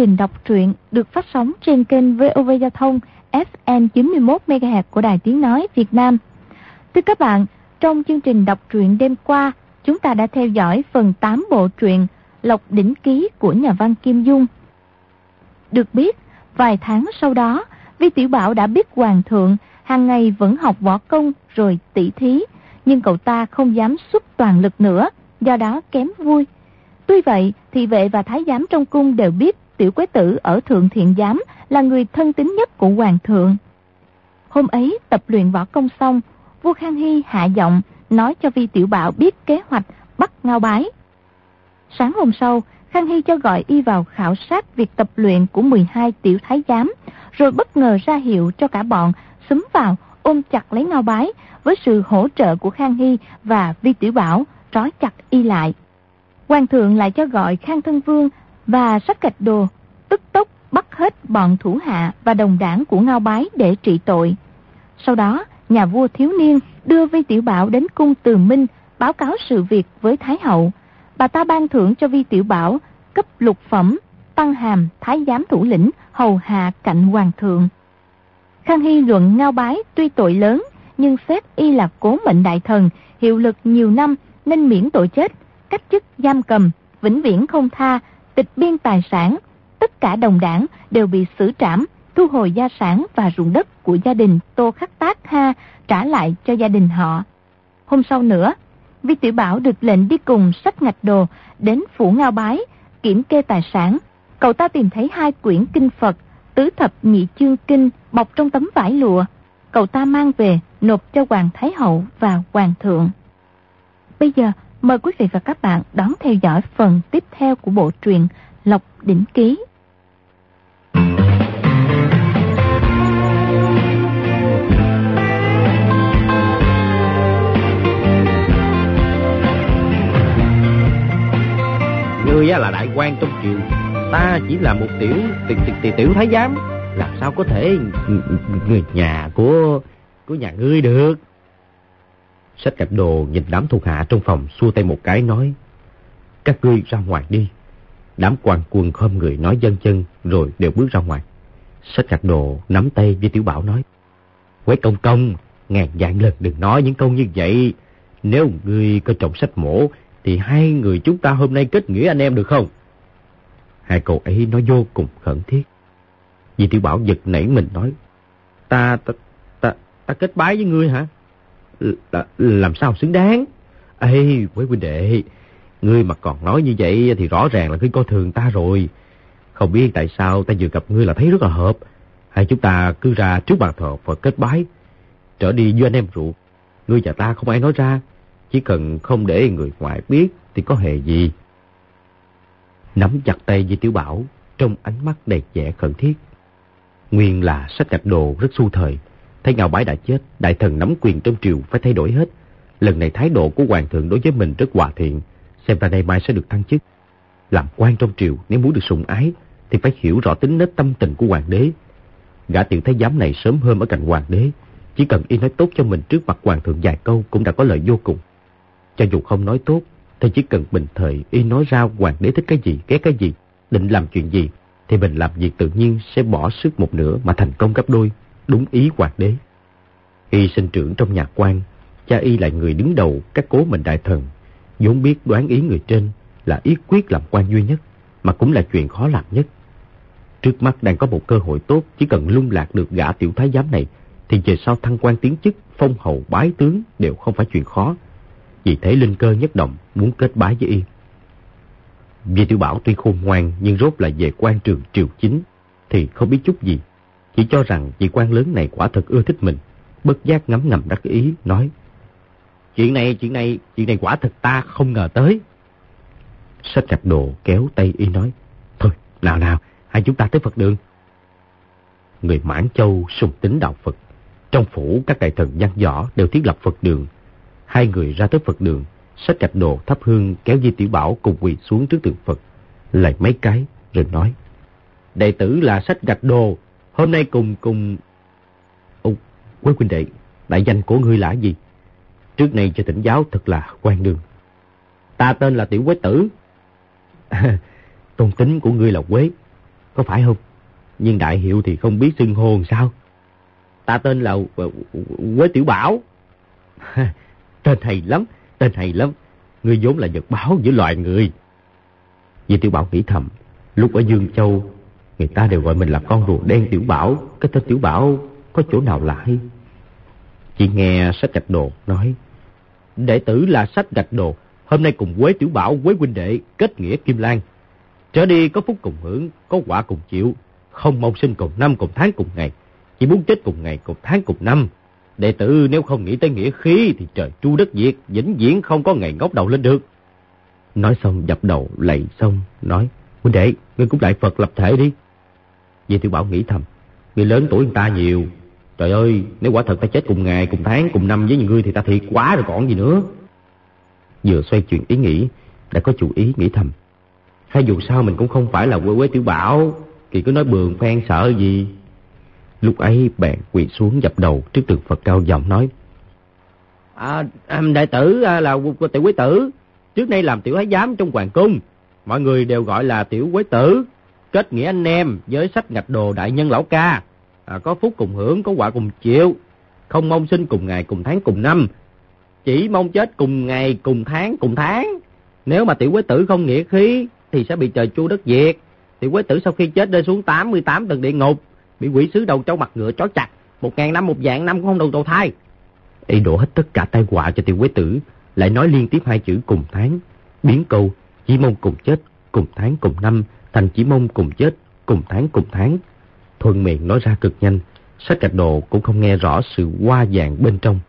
trình đọc truyện được phát sóng trên kênh VOV Giao thông FM 91 MHz của Đài Tiếng nói Việt Nam. Thưa các bạn, trong chương trình đọc truyện đêm qua, chúng ta đã theo dõi phần 8 bộ truyện Lộc đỉnh ký của nhà văn Kim Dung. Được biết, vài tháng sau đó, Vi Tiểu Bảo đã biết hoàng thượng hàng ngày vẫn học võ công rồi tỉ thí, nhưng cậu ta không dám xuất toàn lực nữa, do đó kém vui. Tuy vậy, thị vệ và thái giám trong cung đều biết tiểu quế tử ở thượng thiện giám là người thân tín nhất của hoàng thượng. Hôm ấy tập luyện võ công xong, vua Khang Hy hạ giọng nói cho Vi Tiểu Bảo biết kế hoạch bắt ngao bái. Sáng hôm sau, Khang Hy cho gọi y vào khảo sát việc tập luyện của 12 tiểu thái giám, rồi bất ngờ ra hiệu cho cả bọn xúm vào ôm chặt lấy ngao bái với sự hỗ trợ của Khang Hy và Vi Tiểu Bảo trói chặt y lại. Hoàng thượng lại cho gọi Khang Thân Vương và sách gạch đồ, tức tốc bắt hết bọn thủ hạ và đồng đảng của Ngao Bái để trị tội. Sau đó, nhà vua thiếu niên đưa Vi Tiểu Bảo đến cung Từ Minh báo cáo sự việc với Thái Hậu. Bà ta ban thưởng cho Vi Tiểu Bảo cấp lục phẩm, tăng hàm thái giám thủ lĩnh hầu hạ cạnh hoàng thượng. Khang Hy luận Ngao Bái tuy tội lớn, nhưng xét y là cố mệnh đại thần, hiệu lực nhiều năm nên miễn tội chết, cách chức giam cầm, vĩnh viễn không tha, tịch biên tài sản. Tất cả đồng đảng đều bị xử trảm, thu hồi gia sản và ruộng đất của gia đình Tô Khắc Tác Ha trả lại cho gia đình họ. Hôm sau nữa, Vi Tiểu Bảo được lệnh đi cùng sách ngạch đồ đến Phủ Ngao Bái, kiểm kê tài sản. Cậu ta tìm thấy hai quyển kinh Phật, tứ thập nhị chương kinh bọc trong tấm vải lụa. Cậu ta mang về nộp cho Hoàng Thái Hậu và Hoàng Thượng. Bây giờ, mời quý vị và các bạn đón theo dõi phần tiếp theo của bộ truyện Lộc Đỉnh Ký. Ngươi là đại quan trong triều Ta chỉ là một tiểu tiểu, tiểu, tiểu, tiểu thái giám Làm sao có thể người nhà của của nhà ngươi được Sách cặp đồ nhìn đám thuộc hạ trong phòng xua tay một cái nói. Các ngươi ra ngoài đi. Đám quan quân khom người nói dân chân rồi đều bước ra ngoài. Sách cặp đồ nắm tay với Tiểu Bảo nói. Quế công công, ngàn dạng lần đừng nói những câu như vậy. Nếu ngươi có trọng sách mổ thì hai người chúng ta hôm nay kết nghĩa anh em được không? Hai cậu ấy nói vô cùng khẩn thiết. Vì Tiểu Bảo giật nảy mình nói. Ta, ta, ta, ta kết bái với ngươi hả? Là, làm sao xứng đáng? Ê, quế huynh đệ, ngươi mà còn nói như vậy thì rõ ràng là ngươi coi thường ta rồi. Không biết tại sao ta vừa gặp ngươi là thấy rất là hợp. Hay chúng ta cứ ra trước bàn thờ Phật kết bái, trở đi với anh em ruột. Ngươi và ta không ai nói ra, chỉ cần không để người ngoài biết thì có hề gì. Nắm chặt tay với Tiểu Bảo, trong ánh mắt đầy vẻ khẩn thiết. Nguyên là sách gạch đồ rất xu thời, Thấy Ngao Bái đã chết, đại thần nắm quyền trong triều phải thay đổi hết. Lần này thái độ của hoàng thượng đối với mình rất hòa thiện, xem ra nay mai sẽ được thăng chức. Làm quan trong triều nếu muốn được sủng ái thì phải hiểu rõ tính nết tâm tình của hoàng đế. Gã tiểu thái giám này sớm hơn ở cạnh hoàng đế, chỉ cần y nói tốt cho mình trước mặt hoàng thượng vài câu cũng đã có lợi vô cùng. Cho dù không nói tốt, thì chỉ cần bình thời y nói ra hoàng đế thích cái gì, ghét cái gì, định làm chuyện gì, thì mình làm việc tự nhiên sẽ bỏ sức một nửa mà thành công gấp đôi đúng ý hoàng đế. Y sinh trưởng trong nhà quan, cha y là người đứng đầu các cố mệnh đại thần, vốn biết đoán ý người trên là ý quyết làm quan duy nhất, mà cũng là chuyện khó làm nhất. Trước mắt đang có một cơ hội tốt, chỉ cần lung lạc được gã tiểu thái giám này, thì về sau thăng quan tiến chức, phong hầu bái tướng đều không phải chuyện khó. Vì thế linh cơ nhất động muốn kết bái với y. Vì tiểu bảo tuy khôn ngoan nhưng rốt là về quan trường triều chính, thì không biết chút gì chỉ cho rằng vị quan lớn này quả thật ưa thích mình, bất giác ngấm ngầm đắc ý, nói. Chuyện này, chuyện này, chuyện này quả thật ta không ngờ tới. Sách gạch đồ kéo tay y nói. Thôi, nào nào, hai chúng ta tới Phật đường. Người Mãn Châu sùng tính đạo Phật. Trong phủ các đại thần văn võ đều thiết lập Phật đường. Hai người ra tới Phật đường, sách gạch đồ thắp hương kéo Di Tiểu Bảo cùng quỳ xuống trước tượng Phật. Lại mấy cái rồi nói. Đệ tử là sách gạch đồ, Hôm nay cùng cùng... Ồ, quý huynh đệ, đại danh của ngươi là gì? Trước này cho tỉnh giáo thật là quan đường. Ta tên là Tiểu Quế Tử. tôn tính của ngươi là Quế, có phải không? Nhưng đại hiệu thì không biết xưng hồn sao? Ta tên là ờ, Quế Tiểu Bảo. tên hay lắm, tên hay lắm. Ngươi vốn là vật báo giữa loài người. Vì Tiểu Bảo nghĩ thầm, lúc ở Dương Châu, người ta đều gọi mình là con rùa đen Tiểu Bảo. Cái tên Tiểu Bảo có chỗ nào lạ hay? Chị nghe sách gạch đồ nói, đệ tử là sách gạch đồ, hôm nay cùng Quế Tiểu Bảo, Quế huynh đệ kết nghĩa Kim Lan. Trở đi có phúc cùng hưởng, có quả cùng chịu, không mong sinh cùng năm cùng tháng cùng ngày, chỉ muốn chết cùng ngày cùng tháng cùng năm. Đệ tử nếu không nghĩ tới nghĩa khí thì trời chu đất diệt, vĩnh viễn không có ngày ngóc đầu lên được. Nói xong dập đầu lạy xong, nói, huynh đệ, ngươi cũng đại Phật lập thể đi. Vì tiểu bảo nghĩ thầm, người lớn tuổi người ta nhiều. Trời ơi, nếu quả thật ta chết cùng ngày, cùng tháng, cùng năm với những người thì ta thiệt quá rồi còn gì nữa. Vừa xoay chuyển ý nghĩ, đã có chủ ý nghĩ thầm. Hay dù sao mình cũng không phải là quê quế tiểu bảo, thì cứ nói bường phen sợ gì. Lúc ấy bạn quỳ xuống dập đầu trước tượng Phật cao giọng nói. À, à đại tử à, là tiểu quế tử, trước nay làm tiểu thái giám trong hoàng cung. Mọi người đều gọi là tiểu quế tử, kết nghĩa anh em với sách ngạch đồ đại nhân lão ca. À, có phúc cùng hưởng, có quả cùng chịu, không mong sinh cùng ngày, cùng tháng, cùng năm. Chỉ mong chết cùng ngày, cùng tháng, cùng tháng. Nếu mà tiểu quế tử không nghĩa khí, thì sẽ bị trời chu đất diệt. Tiểu quế tử sau khi chết rơi xuống 88 tầng địa ngục, bị quỷ sứ đầu trâu mặt ngựa chó chặt, một ngàn năm một dạng năm cũng không đầu đầu thai. Y đổ hết tất cả tai họa cho tiểu quế tử, lại nói liên tiếp hai chữ cùng tháng, biến câu chỉ mong cùng chết, cùng tháng cùng năm, thành chỉ mong cùng chết, cùng tháng cùng tháng. Thuận miệng nói ra cực nhanh, sách cạch đồ cũng không nghe rõ sự hoa dạng bên trong.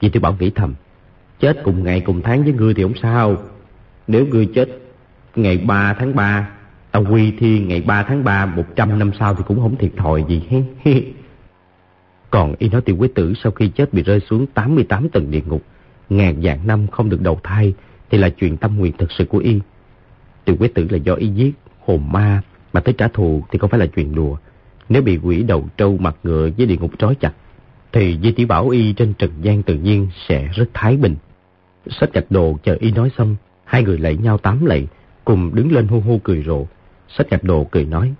Vì tiểu bảo nghĩ thầm, chết cùng ngày cùng tháng với ngươi thì không sao. Nếu ngươi chết ngày 3 tháng 3, tao quy thi ngày 3 tháng 3 100 năm sau thì cũng không thiệt thòi gì hết. Còn y nói tiểu quế tử sau khi chết bị rơi xuống 88 tầng địa ngục, ngàn dạng năm không được đầu thai thì là chuyện tâm nguyện thật sự của y. Tiểu quế tử là do y giết hồn ma mà tới trả thù thì không phải là chuyện đùa. Nếu bị quỷ đầu trâu mặt ngựa với địa ngục trói chặt thì Di Tiểu Bảo y trên trần gian tự nhiên sẽ rất thái bình. Sách gạch đồ chờ y nói xong, hai người lạy nhau tám lạy, cùng đứng lên hu hu cười rộ. Sách gạch đồ cười nói,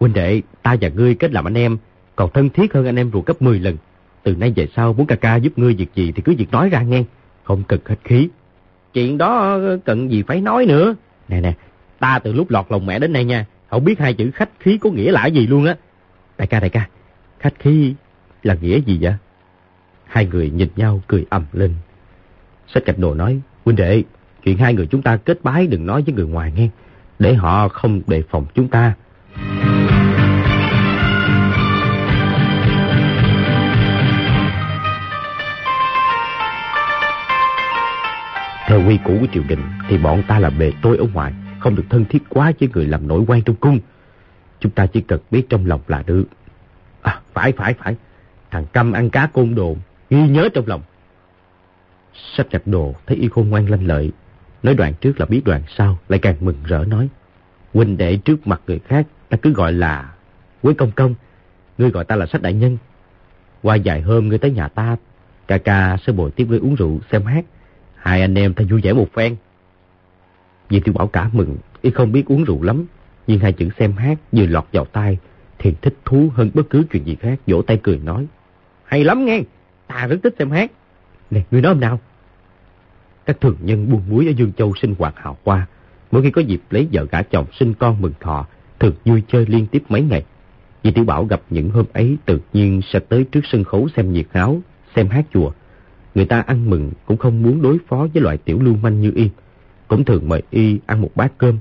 Huynh đệ, ta và ngươi kết làm anh em, còn thân thiết hơn anh em ruột gấp 10 lần. Từ nay về sau muốn ca ca giúp ngươi việc gì thì cứ việc nói ra nghe, không cần khách khí. Chuyện đó cần gì phải nói nữa. Nè nè, ta từ lúc lọt lòng mẹ đến nay nha, không biết hai chữ khách khí có nghĩa là gì luôn á. Đại ca, đại ca, khách khí là nghĩa gì vậy? Hai người nhìn nhau cười ầm lên. Sách cạch đồ nói, huynh đệ, chuyện hai người chúng ta kết bái đừng nói với người ngoài nghe, để họ không đề phòng chúng ta. Theo quy củ của triều đình thì bọn ta là bề tôi ở ngoài, không được thân thiết quá với người làm nội quan trong cung. Chúng ta chỉ cần biết trong lòng là được. À, phải, phải, phải. Thằng Câm ăn cá côn đồ, ghi nhớ trong lòng. sắp chặt đồ, thấy y khôn ngoan lanh lợi. Nói đoạn trước là biết đoạn sau, lại càng mừng rỡ nói. Huynh đệ trước mặt người khác, ta cứ gọi là Quế Công Công. Ngươi gọi ta là sách đại nhân. Qua vài hôm ngươi tới nhà ta, ca ca sẽ bồi tiếp ngươi uống rượu, xem hát. Hai anh em ta vui vẻ một phen. Vì tiểu bảo cả mừng, y không biết uống rượu lắm. Nhưng hai chữ xem hát vừa lọt vào tai thì thích thú hơn bất cứ chuyện gì khác, vỗ tay cười nói. Hay lắm nghe, ta rất thích xem hát. Nè, người nói hôm nào? Các thường nhân buôn muối ở Dương Châu sinh hoạt hào hoa. Mỗi khi có dịp lấy vợ gả chồng sinh con mừng thọ, thường vui chơi liên tiếp mấy ngày. Vì Tiểu Bảo gặp những hôm ấy tự nhiên sẽ tới trước sân khấu xem nhiệt áo, xem hát chùa. Người ta ăn mừng cũng không muốn đối phó với loại tiểu lưu manh như y. Cũng thường mời y ăn một bát cơm.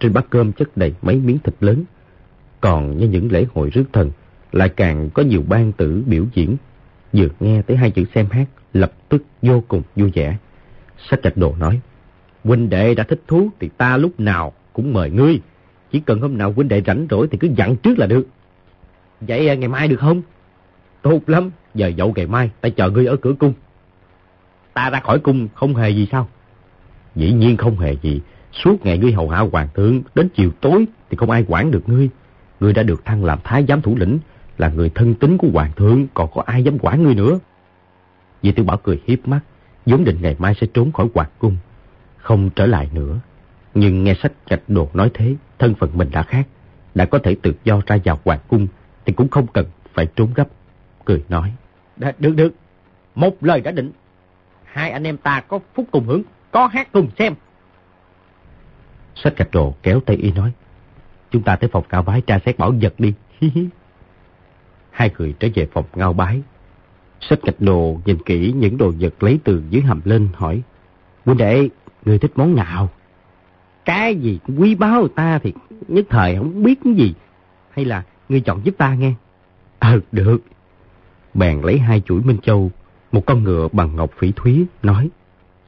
Trên bát cơm chất đầy mấy miếng thịt lớn. Còn như những lễ hội rước thần, lại càng có nhiều ban tử biểu diễn. Vừa nghe tới hai chữ xem hát, lập tức vô cùng vui vẻ. Sách trạch đồ nói, huynh đệ đã thích thú thì ta lúc nào cũng mời ngươi. Chỉ cần hôm nào huynh đệ rảnh rỗi thì cứ dặn trước là được. Vậy à, ngày mai được không? Tốt lắm, giờ dậu ngày mai, ta chờ ngươi ở cửa cung. Ta ra khỏi cung không hề gì sao? Dĩ nhiên không hề gì. Suốt ngày ngươi hầu hạ hoàng thượng, đến chiều tối thì không ai quản được ngươi. Ngươi đã được thăng làm thái giám thủ lĩnh, là người thân tín của hoàng thượng, còn có ai dám quản ngươi nữa. Vì Tiểu Bảo cười hiếp mắt, vốn định ngày mai sẽ trốn khỏi hoàng cung, không trở lại nữa. Nhưng nghe sách gạch đồ nói thế, thân phận mình đã khác. Đã có thể tự do ra vào hoàng cung, thì cũng không cần phải trốn gấp. Cười nói, được được, một lời đã định. Hai anh em ta có phúc cùng hưởng, có hát cùng xem. Sách cạch đồ kéo tay y nói, chúng ta tới phòng cao bái tra xét bảo vật đi. Hai người trở về phòng ngao bái. Sách cạch đồ nhìn kỹ những đồ vật lấy từ dưới hầm lên hỏi. Huynh đệ, người thích món nào? Cái gì quý báu ta thì nhất thời không biết cái gì. Hay là người chọn giúp ta nghe? Ờ, được. Bèn lấy hai chuỗi Minh Châu, một con ngựa bằng ngọc phỉ thúy, nói.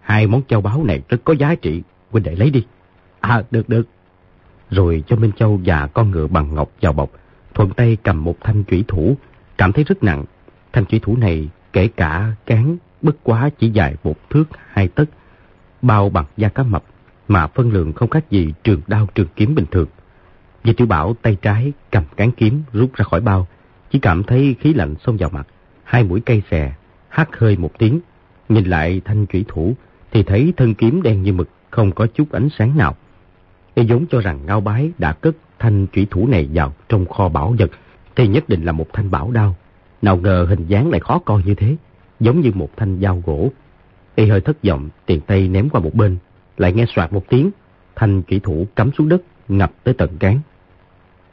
Hai món châu báu này rất có giá trị, huynh đệ lấy đi. À, được, được. Rồi cho Minh Châu và con ngựa bằng ngọc vào bọc, thuận tay cầm một thanh chủy thủ, cảm thấy rất nặng. Thanh chủy thủ này, kể cả cán, bất quá chỉ dài một thước hai tấc, bao bằng da cá mập, mà phân lượng không khác gì trường đao trường kiếm bình thường. Di Tiểu Bảo tay trái cầm cán kiếm rút ra khỏi bao, chỉ cảm thấy khí lạnh xông vào mặt, hai mũi cây xè, hắt hơi một tiếng, nhìn lại thanh chủy thủ thì thấy thân kiếm đen như mực, không có chút ánh sáng nào. Y giống cho rằng Ngao Bái đã cất thanh trụy thủ này vào trong kho bảo vật, thì nhất định là một thanh bảo đao. Nào ngờ hình dáng lại khó coi như thế, giống như một thanh dao gỗ. Y hơi thất vọng, tiền tay ném qua một bên, lại nghe soạt một tiếng, thanh trụy thủ cắm xuống đất, ngập tới tận cán.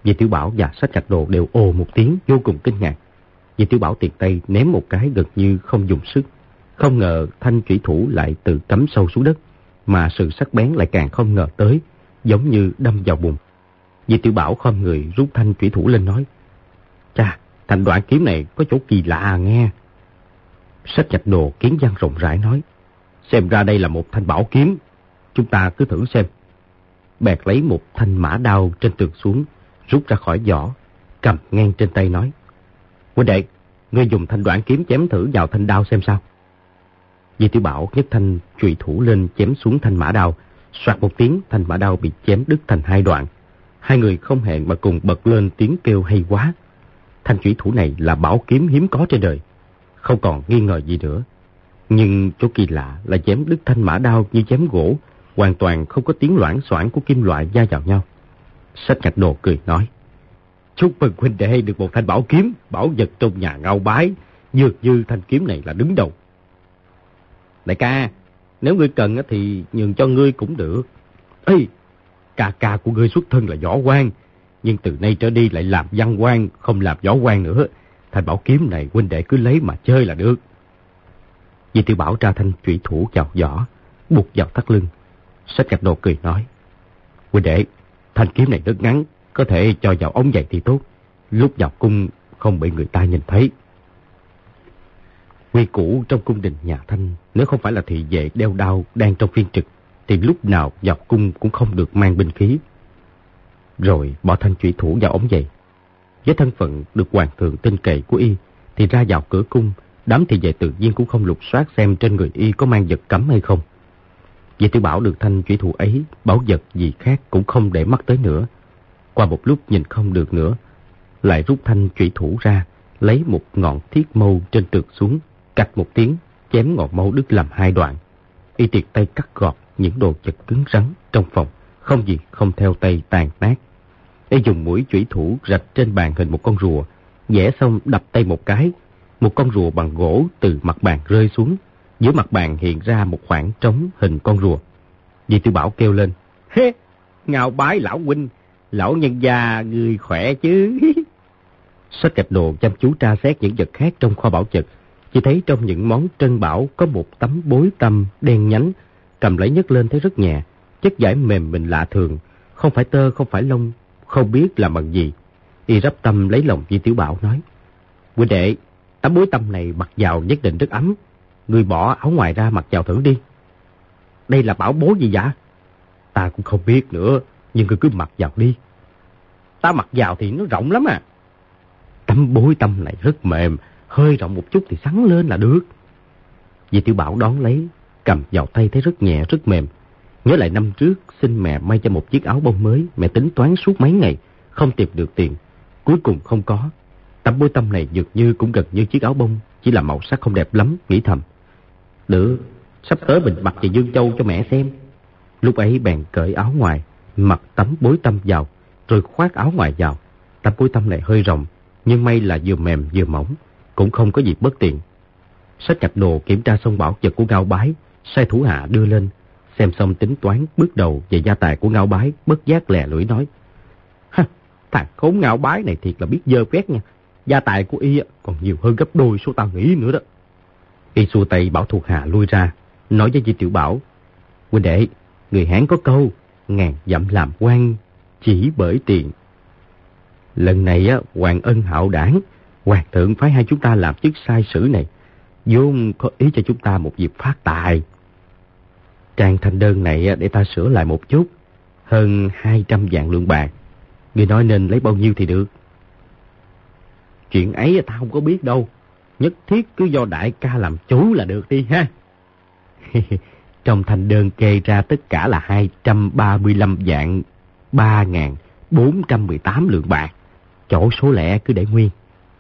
Vì Tiểu Bảo và sách chặt đồ đều ồ một tiếng vô cùng kinh ngạc. Vì Tiểu Bảo tiền tay ném một cái gần như không dùng sức. Không ngờ thanh thủy thủ lại từ cắm sâu xuống đất, mà sự sắc bén lại càng không ngờ tới, giống như đâm vào bụng. Di Tiểu Bảo khom người rút thanh thủy thủ lên nói, Chà, thanh đoạn kiếm này có chỗ kỳ lạ à nghe. Sách chạch đồ kiến văn rộng rãi nói, Xem ra đây là một thanh bảo kiếm, chúng ta cứ thử xem. Bẹt lấy một thanh mã đao trên tường xuống, rút ra khỏi vỏ, cầm ngang trên tay nói. Huynh đệ, ngươi dùng thanh đoạn kiếm chém thử vào thanh đao xem sao. Di Tiểu Bảo nhất thanh trùy thủ lên chém xuống thanh mã đao, soạt một tiếng thanh mã đao bị chém đứt thành hai đoạn. Hai người không hẹn mà cùng bật lên tiếng kêu hay quá. Thanh trùy thủ này là bảo kiếm hiếm có trên đời, không còn nghi ngờ gì nữa. Nhưng chỗ kỳ lạ là chém đứt thanh mã đao như chém gỗ, hoàn toàn không có tiếng loãng xoảng của kim loại va vào nhau. Sách ngạch đồ cười nói, Chúc mừng huynh đệ được một thanh bảo kiếm, bảo vật trong nhà ngao bái, dược như thanh kiếm này là đứng đầu. Đại ca, nếu ngươi cần thì nhường cho ngươi cũng được. Ê, ca ca của ngươi xuất thân là võ quan, nhưng từ nay trở đi lại làm văn quan, không làm võ quan nữa. Thanh bảo kiếm này huynh đệ cứ lấy mà chơi là được. Di tiểu Bảo tra thanh trụy thủ vào vỏ, buộc vào thắt lưng. Sách gạch đồ cười nói. Huynh đệ, thanh kiếm này rất ngắn, có thể cho vào ống giày thì tốt. Lúc vào cung không bị người ta nhìn thấy. Quy củ trong cung đình nhà Thanh, nếu không phải là thị vệ đeo đao đang trong phiên trực, thì lúc nào vào cung cũng không được mang binh khí. Rồi bỏ thanh trụy thủ vào ống giày. Với thân phận được hoàng thượng tin cậy của y, thì ra vào cửa cung, đám thị vệ tự nhiên cũng không lục soát xem trên người y có mang vật cấm hay không. Vì tiểu bảo được thanh trụy thủ ấy, bảo vật gì khác cũng không để mắt tới nữa. Qua một lúc nhìn không được nữa, lại rút thanh trụy thủ ra, lấy một ngọn thiết mâu trên trượt xuống, cạch một tiếng, chém ngọn mâu đứt làm hai đoạn. Y tiệt tay cắt gọt những đồ vật cứng rắn trong phòng, không gì không theo tay tàn nát. Y dùng mũi chủy thủ rạch trên bàn hình một con rùa, vẽ xong đập tay một cái, một con rùa bằng gỗ từ mặt bàn rơi xuống, giữa mặt bàn hiện ra một khoảng trống hình con rùa. Di Tư Bảo kêu lên, Hê, ngào bái lão huynh, lão nhân gia người khỏe chứ. Sách gạch đồ chăm chú tra xét những vật khác trong kho bảo vật, chỉ thấy trong những món trân bảo có một tấm bối tâm đen nhánh, cầm lấy nhấc lên thấy rất nhẹ, chất giải mềm mình lạ thường, không phải tơ không phải lông, không biết là bằng gì. Y rắp tâm lấy lòng Di Tiểu Bảo nói, Huynh đệ, tấm bối tâm này mặc vào nhất định rất ấm, người bỏ áo ngoài ra mặc vào thử đi. Đây là bảo bối gì vậy? Ta cũng không biết nữa, nhưng người cứ mặc vào đi. Ta mặc vào thì nó rộng lắm à. Tấm bối tâm này rất mềm, hơi rộng một chút thì sắn lên là được. Vì tiểu bảo đón lấy, cầm vào tay thấy rất nhẹ, rất mềm. Nhớ lại năm trước, xin mẹ may cho một chiếc áo bông mới, mẹ tính toán suốt mấy ngày, không tìm được tiền. Cuối cùng không có. Tấm bối tâm này dường như cũng gần như chiếc áo bông, chỉ là màu sắc không đẹp lắm, nghĩ thầm. Được, sắp tới mình mặc về Dương Châu cho mẹ xem. Lúc ấy bèn cởi áo ngoài, mặc tấm bối tâm vào, rồi khoác áo ngoài vào. Tấm bối tâm này hơi rộng, nhưng may là vừa mềm vừa mỏng, cũng không có gì bất tiện. Sách chặt đồ kiểm tra xong bảo vật của Ngao Bái, sai thủ hạ đưa lên, xem xong tính toán bước đầu về gia tài của Ngao Bái, bất giác lè lưỡi nói. Ha, thằng khốn Ngao Bái này thiệt là biết dơ quét nha, gia tài của y còn nhiều hơn gấp đôi số tao nghĩ nữa đó. Y xua tay bảo thuộc hạ lui ra, nói với Di Tiểu Bảo, huynh đệ, người Hán có câu, ngàn dặm làm quan chỉ bởi tiền. Lần này á, hoàng ân hạo đảng, hoàng thượng phái hai chúng ta làm chức sai sử này, vốn có ý cho chúng ta một dịp phát tài. Trang thanh đơn này để ta sửa lại một chút, hơn 200 vạn lượng bạc. Người nói nên lấy bao nhiêu thì được. Chuyện ấy ta không có biết đâu. Nhất thiết cứ do đại ca làm chủ là được đi ha. Trong thành đơn kê ra tất cả là 235 vạn 3.418 lượng bạc. Chỗ số lẻ cứ để nguyên.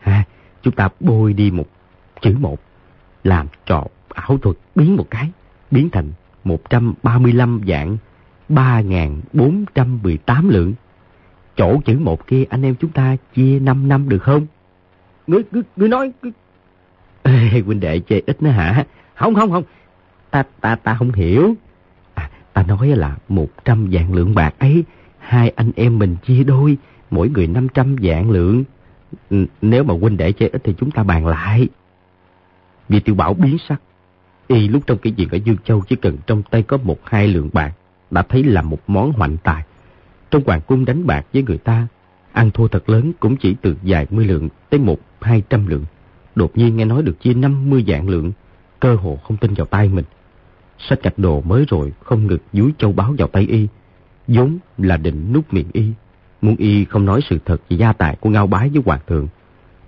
Ha, chúng ta bôi đi một chữ một. Làm trò ảo thuật biến một cái. Biến thành 135 dạng 3.418 lượng. Chỗ chữ một kia anh em chúng ta chia 5 năm được không? Ngươi, ngươi, ngươi nói... Ngươi... Ê, huynh đệ chê ít nữa hả? Không, không, không. Ta, ta, ta không hiểu. À, ta nói là 100 dạng lượng bạc ấy, hai anh em mình chia đôi, mỗi người 500 dạng lượng. Nếu mà huynh đệ chê ít thì chúng ta bàn lại. Vì tiểu bảo biến sắc. Y lúc trong cái chuyện ở Dương Châu chỉ cần trong tay có một hai lượng bạc, đã thấy là một món hoạnh tài. Trong hoàng cung đánh bạc với người ta, ăn thua thật lớn cũng chỉ từ vài mươi lượng tới một hai trăm lượng. Đột nhiên nghe nói được chia năm mươi dạng lượng, cơ hồ không tin vào tay mình. Sách gạch đồ mới rồi không ngực dúi châu báo vào tay y, vốn là định nút miệng y, muốn y không nói sự thật về gia tài của Ngao Bái với Hoàng thượng.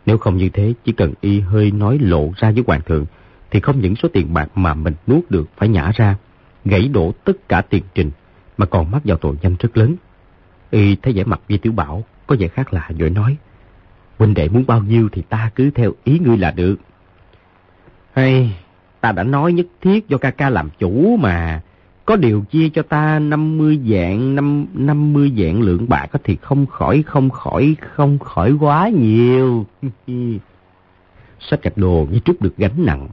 Nếu không như thế, chỉ cần y hơi nói lộ ra với Hoàng thượng, thì không những số tiền bạc mà mình nuốt được phải nhả ra, gãy đổ tất cả tiền trình, mà còn mắc vào tội danh rất lớn. Y thấy vẻ mặt Vi Tiểu Bảo có vẻ khác lạ rồi nói, huynh đệ muốn bao nhiêu thì ta cứ theo ý ngươi là được. Hay, ta đã nói nhất thiết do ca ca làm chủ mà. Có điều chia cho ta 50 dạng, 5, 50 dạng lượng bạc thì không khỏi, không khỏi, không khỏi quá nhiều. Sách gạch đồ như trút được gánh nặng.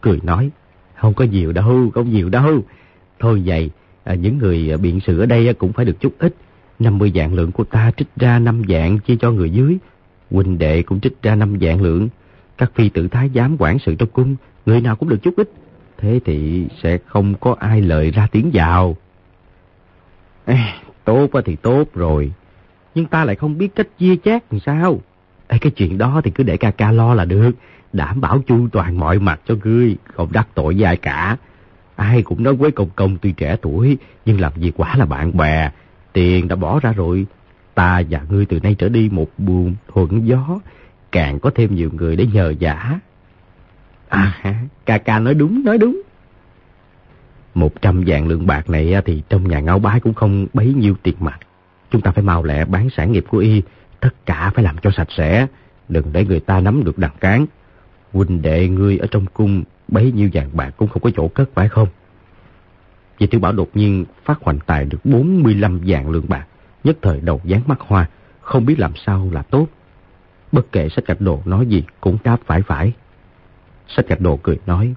Cười nói, không có nhiều đâu, không nhiều đâu. Thôi vậy, à, những người à, biện sự ở đây cũng phải được chút ít. 50 dạng lượng của ta trích ra 5 dạng chia cho người dưới. Huynh đệ cũng trích ra 5 dạng lượng. Các phi tử thái giám quản sự trong cung, người nào cũng được chút ít. Thế thì sẽ không có ai lời ra tiếng vào. Ê, tốt thì tốt rồi. Nhưng ta lại không biết cách chia chác làm sao. Ê, cái chuyện đó thì cứ để ca ca lo là được. Đảm bảo chu toàn mọi mặt cho ngươi, không đắc tội với ai cả. Ai cũng nói với công công tuy trẻ tuổi, nhưng làm việc quả là bạn bè. Tiền đã bỏ ra rồi. Ta và ngươi từ nay trở đi một buồn thuận gió, càng có thêm nhiều người để nhờ giả. À, ca ca nói đúng, nói đúng. Một trăm vạn lượng bạc này thì trong nhà ngáo bái cũng không bấy nhiêu tiền mặt. Chúng ta phải mau lẹ bán sản nghiệp của y, tất cả phải làm cho sạch sẽ, đừng để người ta nắm được đằng cán. Huynh đệ ngươi ở trong cung bấy nhiêu vàng bạc cũng không có chỗ cất phải không? Vì tiểu bảo đột nhiên phát hoành tài được 45 vạn lượng bạc, nhất thời đầu dán mắt hoa, không biết làm sao là tốt. Bất kể sách cạch đồ nói gì cũng đáp phải phải. Sách gạch đồ cười nói,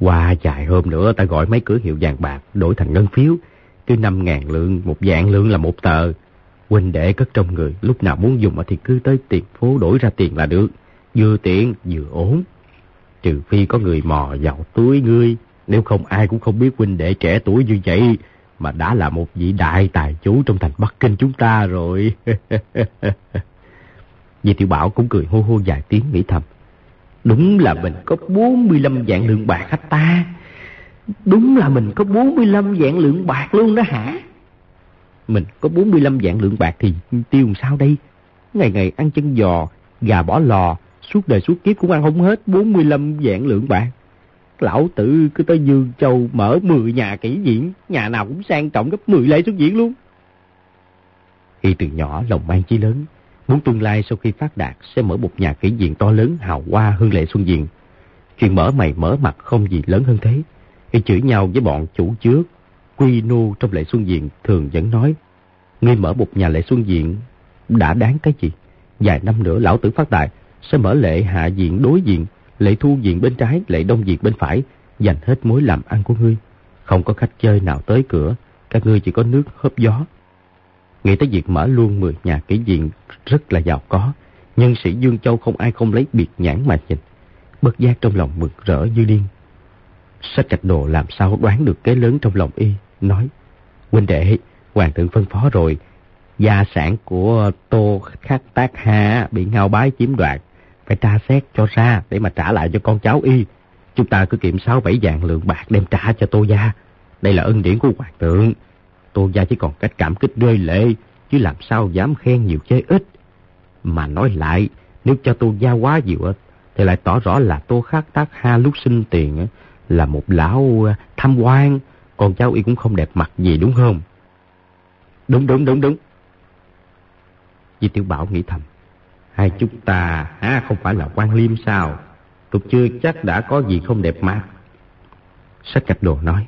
qua vài hôm nữa ta gọi mấy cửa hiệu vàng bạc đổi thành ngân phiếu, cứ 5 ngàn lượng, một vạn lượng là một tờ. Huynh đệ cất trong người, lúc nào muốn dùng thì cứ tới tiệm phố đổi ra tiền là được. Vừa tiện, vừa ổn. Trừ phi có người mò vào túi ngươi, nếu không ai cũng không biết huynh đệ trẻ tuổi như vậy, mà đã là một vị đại tài chủ trong thành Bắc Kinh chúng ta rồi. Vì tiểu bảo cũng cười hô hô vài tiếng nghĩ thầm. Đúng là mình có 45 vạn lượng bạc hả ta? Đúng là mình có 45 vạn lượng bạc luôn đó hả? Mình có 45 vạn lượng bạc thì tiêu làm sao đây? Ngày ngày ăn chân giò, gà bỏ lò, suốt đời suốt kiếp cũng ăn không hết 45 vạn lượng bạc. Lão tử cứ tới Dương Châu mở 10 nhà kỹ diễn, nhà nào cũng sang trọng gấp 10 lệ xuất diễn luôn. Khi từ nhỏ lòng mang chí lớn, muốn tương lai sau khi phát đạt sẽ mở một nhà kỹ diện to lớn hào hoa hương lệ xuân diện. Chuyện mở mày mở mặt không gì lớn hơn thế. Khi chửi nhau với bọn chủ trước, Quy nô trong lệ xuân diện thường vẫn nói, ngươi mở một nhà lệ xuân diện đã đáng cái gì? Vài năm nữa lão tử phát đại sẽ mở lệ hạ diện đối diện, lệ thu diện bên trái, lệ đông diện bên phải, dành hết mối làm ăn của ngươi. Không có khách chơi nào tới cửa, các ngươi chỉ có nước hớp gió. Nghĩ tới việc mở luôn 10 nhà kỹ diện rất là giàu có, nhân sĩ Dương Châu không ai không lấy biệt nhãn mà nhìn. Bất giác trong lòng mực rỡ như điên. Sách trạch đồ làm sao đoán được cái lớn trong lòng y, nói, huynh đệ, hoàng thượng phân phó rồi, gia sản của Tô Khắc Tác Hà bị ngao bái chiếm đoạt, phải tra xét cho ra để mà trả lại cho con cháu y. Chúng ta cứ kiểm sáu bảy vạn lượng bạc đem trả cho Tô Gia. Đây là ân điển của hoàng thượng. Tô Gia chỉ còn cách cảm kích rơi lệ, chứ làm sao dám khen nhiều chơi ít. Mà nói lại, nếu cho Tô Gia quá nhiều thì lại tỏ rõ là Tô Khắc Tác Ha lúc sinh tiền là một lão à, tham quan, con cháu y cũng không đẹp mặt gì đúng không? Đúng đúng đúng đúng. Di Tiểu Bảo nghĩ thầm. Hai chúng ta há không phải là quan liêm sao? Tôi chưa chắc đã có gì không đẹp mặt. Sách cạch đồ nói.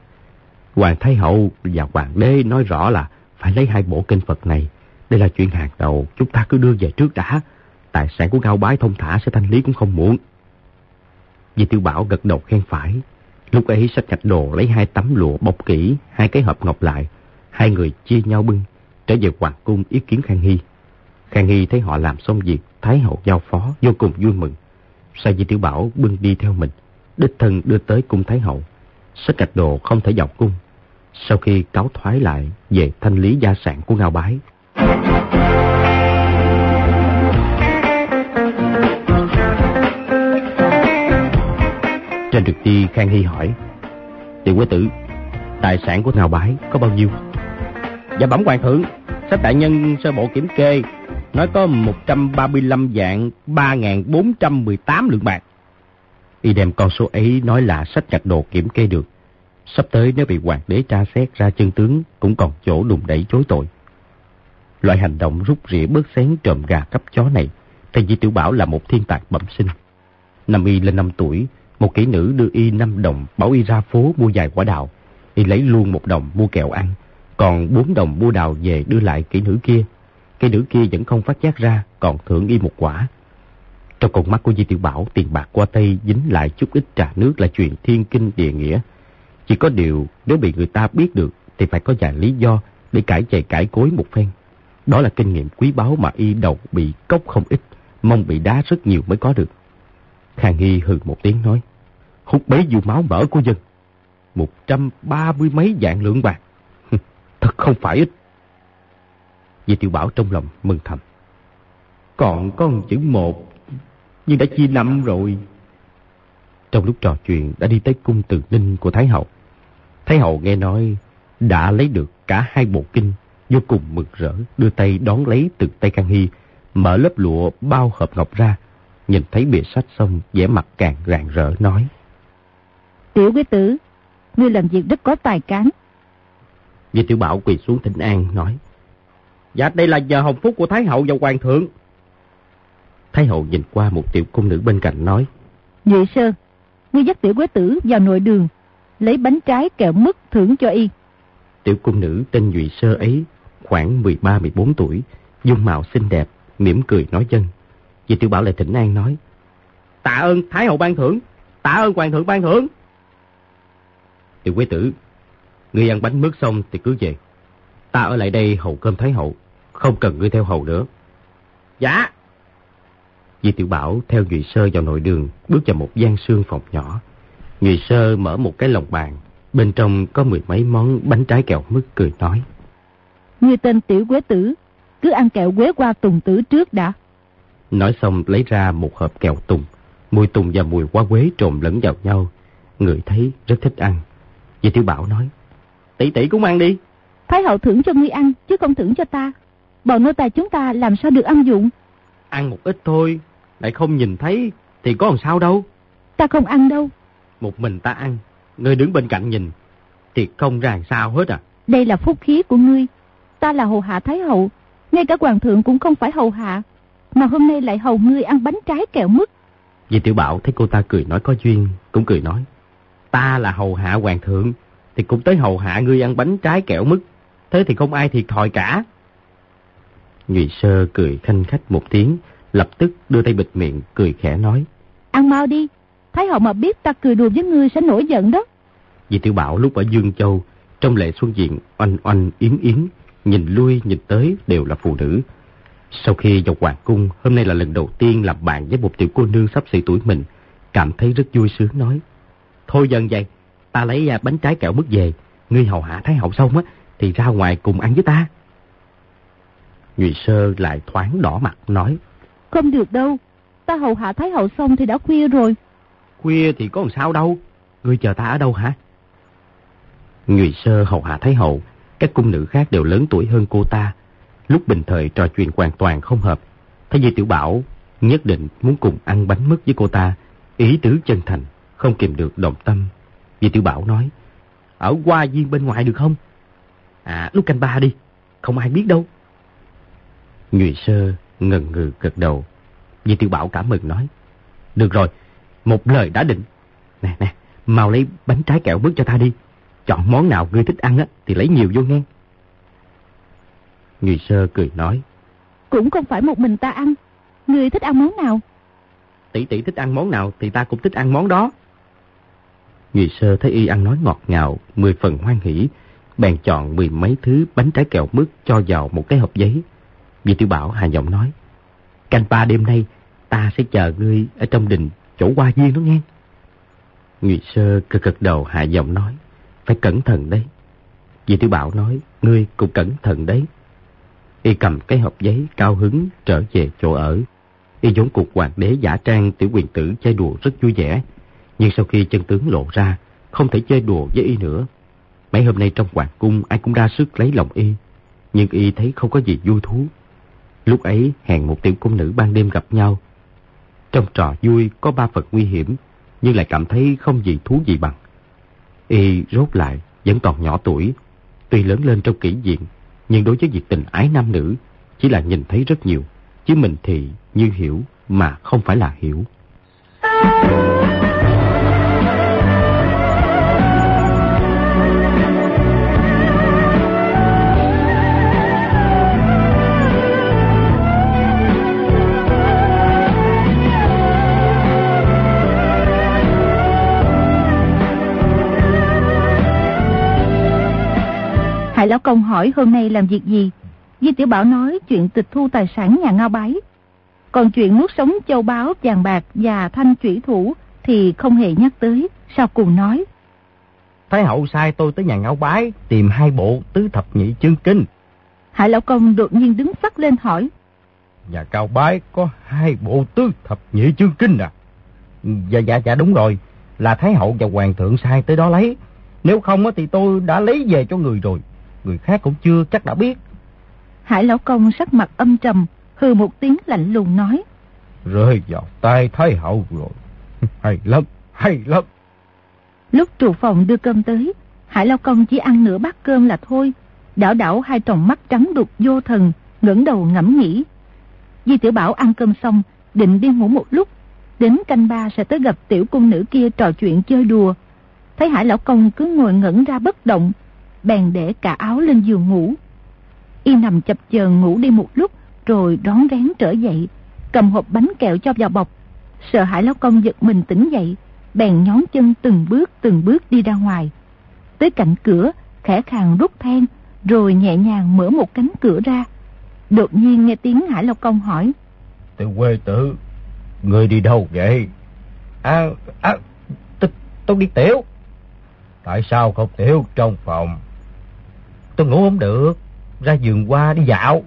Hoàng Thái Hậu và Hoàng đế nói rõ là phải lấy hai bộ kinh Phật này. Đây là chuyện hàng đầu, chúng ta cứ đưa về trước đã. Tài sản của Cao Bái thông thả sẽ thanh lý cũng không muộn. Vì Tiểu Bảo gật đầu khen phải. Lúc ấy sách cạch đồ lấy hai tấm lụa bọc kỹ, hai cái hộp ngọc lại. Hai người chia nhau bưng, trở về Hoàng Cung ý kiến Khang Hy. Khang Hy thấy họ làm xong việc, Thái hậu giao phó, vô cùng vui mừng. sai Di Tiểu Bảo bưng đi theo mình, đích thân đưa tới cung Thái hậu. Sách gạch đồ không thể vào cung. Sau khi cáo thoái lại về thanh lý gia sản của Ngao Bái. Trên trực ti Khang Hy hỏi, Tiểu quế tử, tài sản của Ngao Bái có bao nhiêu? Dạ bẩm hoàng thượng, sách đại nhân sơ bộ kiểm kê Nói có 135 dạng 3.418 lượng bạc. Y đem con số ấy nói là sách chặt đồ kiểm kê được. Sắp tới nếu bị hoàng đế tra xét ra chân tướng cũng còn chỗ đùng đẩy chối tội. Loại hành động rút rỉa bớt xén trộm gà cắp chó này, thầy Di Tiểu Bảo là một thiên tài bẩm sinh. Năm y lên 5 tuổi, một kỹ nữ đưa y 5 đồng bảo y ra phố mua vài quả đào. Y lấy luôn một đồng mua kẹo ăn, còn 4 đồng mua đào về đưa lại kỹ nữ kia Kỹ nữ kia vẫn không phát giác ra, còn thưởng y một quả. Trong con mắt của Di Tiểu Bảo, tiền bạc qua tay dính lại chút ít trà nước là chuyện thiên kinh địa nghĩa. Chỉ có điều, nếu bị người ta biết được, thì phải có vài lý do để cải chạy cải cối một phen. Đó là kinh nghiệm quý báu mà y đầu bị cốc không ít, mong bị đá rất nhiều mới có được. Khang Hy hừ một tiếng nói, hút bấy dù máu mỡ của dân. Một trăm ba mươi mấy dạng lượng bạc. Thật không phải ít. Vì tiểu bảo trong lòng mừng thầm. Còn có một chữ một, nhưng đã chia năm rồi. Trong lúc trò chuyện đã đi tới cung từ ninh của Thái Hậu. Thái Hậu nghe nói đã lấy được cả hai bộ kinh, vô cùng mừng rỡ, đưa tay đón lấy từ tay Khang Hy, mở lớp lụa bao hộp ngọc ra, nhìn thấy bìa sách xong, vẻ mặt càng rạng rỡ nói. Tiểu quý tử, ngươi làm việc rất có tài cán. Vì tiểu bảo quỳ xuống thỉnh an, nói. Dạ đây là giờ hồng phúc của Thái hậu và Hoàng thượng. Thái hậu nhìn qua một tiểu cung nữ bên cạnh nói. Nhị sơ, ngươi dắt tiểu quế tử vào nội đường, lấy bánh trái kẹo mứt thưởng cho y. Tiểu cung nữ tên Nhụy Sơ ấy khoảng 13-14 tuổi, dung mạo xinh đẹp, mỉm cười nói dân. Vì tiểu bảo lại thỉnh an nói. Tạ ơn Thái hậu ban thưởng, tạ ơn Hoàng thượng ban thưởng. Tiểu quế tử, ngươi ăn bánh mứt xong thì cứ về. Ta ở lại đây hầu cơm Thái hậu, không cần ngươi theo hầu nữa. Dạ. Di Tiểu Bảo theo Nhụy Sơ vào nội đường, bước vào một gian xương phòng nhỏ. Nhụy Sơ mở một cái lồng bàn, bên trong có mười mấy món bánh trái kẹo mứt cười nói. Ngươi tên Tiểu Quế Tử, cứ ăn kẹo quế qua tùng tử trước đã. Nói xong lấy ra một hộp kẹo tùng, mùi tùng và mùi hoa quế trộn lẫn vào nhau. Người thấy rất thích ăn. Di Tiểu Bảo nói. Tỷ tỷ cũng ăn đi. Thái hậu thưởng cho ngươi ăn, chứ không thưởng cho ta. Bọn nô tài chúng ta làm sao được ăn dụng? Ăn một ít thôi, lại không nhìn thấy, thì có làm sao đâu. Ta không ăn đâu. Một mình ta ăn, ngươi đứng bên cạnh nhìn, thì không ra sao hết à. Đây là phúc khí của ngươi. Ta là hầu hạ Thái hậu, ngay cả hoàng thượng cũng không phải hầu hạ. Mà hôm nay lại hầu ngươi ăn bánh trái kẹo mứt. Vì tiểu bảo thấy cô ta cười nói có duyên, cũng cười nói. Ta là hầu hạ hoàng thượng, thì cũng tới hầu hạ ngươi ăn bánh trái kẹo mứt. Thế thì không ai thiệt thòi cả. Nhụy Sơ cười khanh khách một tiếng, lập tức đưa tay bịt miệng, cười khẽ nói. Ăn mau đi, Thái hậu mà biết ta cười đùa với ngươi sẽ nổi giận đó. Vì tiểu bảo lúc ở Dương Châu, trong lệ xuân diện oanh oanh yến yến, nhìn lui nhìn tới đều là phụ nữ. Sau khi vào hoàng cung, hôm nay là lần đầu tiên làm bạn với một tiểu cô nương sắp xỉ tuổi mình, cảm thấy rất vui sướng nói. Thôi dần vậy, ta lấy à, bánh trái kẹo mứt về, ngươi hầu hạ Thái hậu xong á, thì ra ngoài cùng ăn với ta. Nhụy Sơ lại thoáng đỏ mặt nói. Không được đâu, ta hầu hạ Thái hậu xong thì đã khuya rồi. Khuya thì có làm sao đâu, ngươi chờ ta ở đâu hả? Người Sơ hầu hạ Thái hậu, các cung nữ khác đều lớn tuổi hơn cô ta. Lúc bình thời trò chuyện hoàn toàn không hợp. Thái Di Tiểu Bảo nhất định muốn cùng ăn bánh mứt với cô ta, ý tứ chân thành, không kìm được động tâm. Vì Tiểu Bảo nói, ở qua viên bên ngoài được không? À, lúc canh ba đi, không ai biết đâu. Người Sơ ngần ngừ gật đầu. Vì Tiểu Bảo cảm mừng nói, được rồi, một lời đã định. Nè nè, mau lấy bánh trái kẹo mứt cho ta đi. Chọn món nào ngươi thích ăn á, thì lấy nhiều vô nghe. Người sơ cười nói. Cũng không phải một mình ta ăn. Người thích ăn món nào? Tỷ tỷ thích ăn món nào thì ta cũng thích ăn món đó. Người sơ thấy y ăn nói ngọt ngào, mười phần hoan hỷ, bèn chọn mười mấy thứ bánh trái kẹo mứt cho vào một cái hộp giấy. Vì tiểu bảo hà giọng nói, canh ba đêm nay ta sẽ chờ ngươi ở trong đình chỗ qua viên đó nghe. Người sơ cực cực đầu hạ giọng nói, phải cẩn thận đấy. Vì tiểu bảo nói, ngươi cũng cẩn thận đấy. Y cầm cái hộp giấy cao hứng trở về chỗ ở. Y vốn cuộc hoàng đế giả trang tiểu quyền tử chơi đùa rất vui vẻ. Nhưng sau khi chân tướng lộ ra, không thể chơi đùa với Y nữa. Mấy hôm nay trong hoàng cung ai cũng ra sức lấy lòng Y. Nhưng Y thấy không có gì vui thú. Lúc ấy hẹn một tiểu cung nữ ban đêm gặp nhau. Trong trò vui có ba phần nguy hiểm, nhưng lại cảm thấy không gì thú gì bằng. Y rốt lại, vẫn còn nhỏ tuổi. Tuy lớn lên trong kỷ diện, nhưng đối với việc tình ái nam nữ, chỉ là nhìn thấy rất nhiều. Chứ mình thì như hiểu, mà không phải là hiểu. Hải Lão Công hỏi hôm nay làm việc gì? Di Tiểu Bảo nói chuyện tịch thu tài sản nhà ngao bái. Còn chuyện nuốt sống châu báu, vàng bạc và thanh chủy thủ thì không hề nhắc tới. Sao cùng nói? Thái hậu sai tôi tới nhà ngao bái tìm hai bộ tứ thập nhị chương kinh. Hải Lão Công đột nhiên đứng phát lên hỏi. Nhà cao bái có hai bộ tứ thập nhị chương kinh à? Dạ dạ dạ đúng rồi. Là Thái hậu và Hoàng thượng sai tới đó lấy. Nếu không thì tôi đã lấy về cho người rồi người khác cũng chưa chắc đã biết. Hải Lão Công sắc mặt âm trầm, hừ một tiếng lạnh lùng nói. Rơi vào tay Thái Hậu rồi. hay lắm, hay lắm. Lúc trụ phòng đưa cơm tới, Hải Lão Công chỉ ăn nửa bát cơm là thôi. Đảo đảo hai tròng mắt trắng đục vô thần, ngẩng đầu ngẫm nghĩ. Di Tiểu Bảo ăn cơm xong, định đi ngủ một lúc. Đến canh ba sẽ tới gặp tiểu cung nữ kia trò chuyện chơi đùa. Thấy Hải Lão Công cứ ngồi ngẩn ra bất động, bèn để cả áo lên giường ngủ. Y nằm chập chờn ngủ đi một lúc, rồi đón rén trở dậy, cầm hộp bánh kẹo cho vào bọc. Sợ hãi lão công giật mình tỉnh dậy, bèn nhón chân từng bước từng bước đi ra ngoài. Tới cạnh cửa, khẽ khàng rút then, rồi nhẹ nhàng mở một cánh cửa ra. Đột nhiên nghe tiếng Hải Lao Công hỏi. Tiểu quê tử, người đi đâu vậy? À, à, tôi đi tiểu. Tại sao không tiểu trong phòng? Tôi ngủ không được, ra giường qua đi dạo.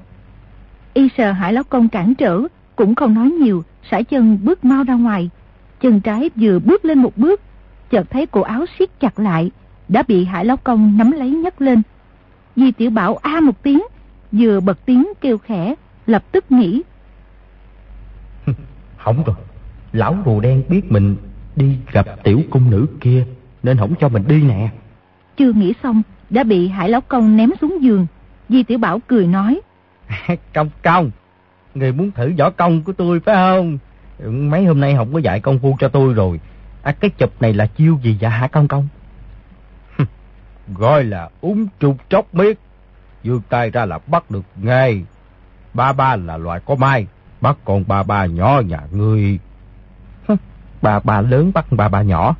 Y sợ hải lão công cản trở, cũng không nói nhiều, sải chân bước mau ra ngoài. Chân trái vừa bước lên một bước, chợt thấy cổ áo siết chặt lại, đã bị hải lão công nắm lấy nhấc lên. Di tiểu bảo a một tiếng, vừa bật tiếng kêu khẽ, lập tức nghĩ. Hỏng rồi, lão rùa đen biết mình đi gặp tiểu cung nữ kia, nên không cho mình đi nè. Chưa nghĩ xong, đã bị Hải Lão Công ném xuống giường. Di Tiểu Bảo cười nói. công công, người muốn thử võ công của tôi phải không? Mấy hôm nay không có dạy công phu cho tôi rồi. À, cái chụp này là chiêu gì vậy hả công công? gọi là úng trục chốc miết. Dương tay ra là bắt được ngay. Ba ba là loại có mai, bắt con ba ba nhỏ nhà ngươi. Bà bà lớn bắt bà bà nhỏ.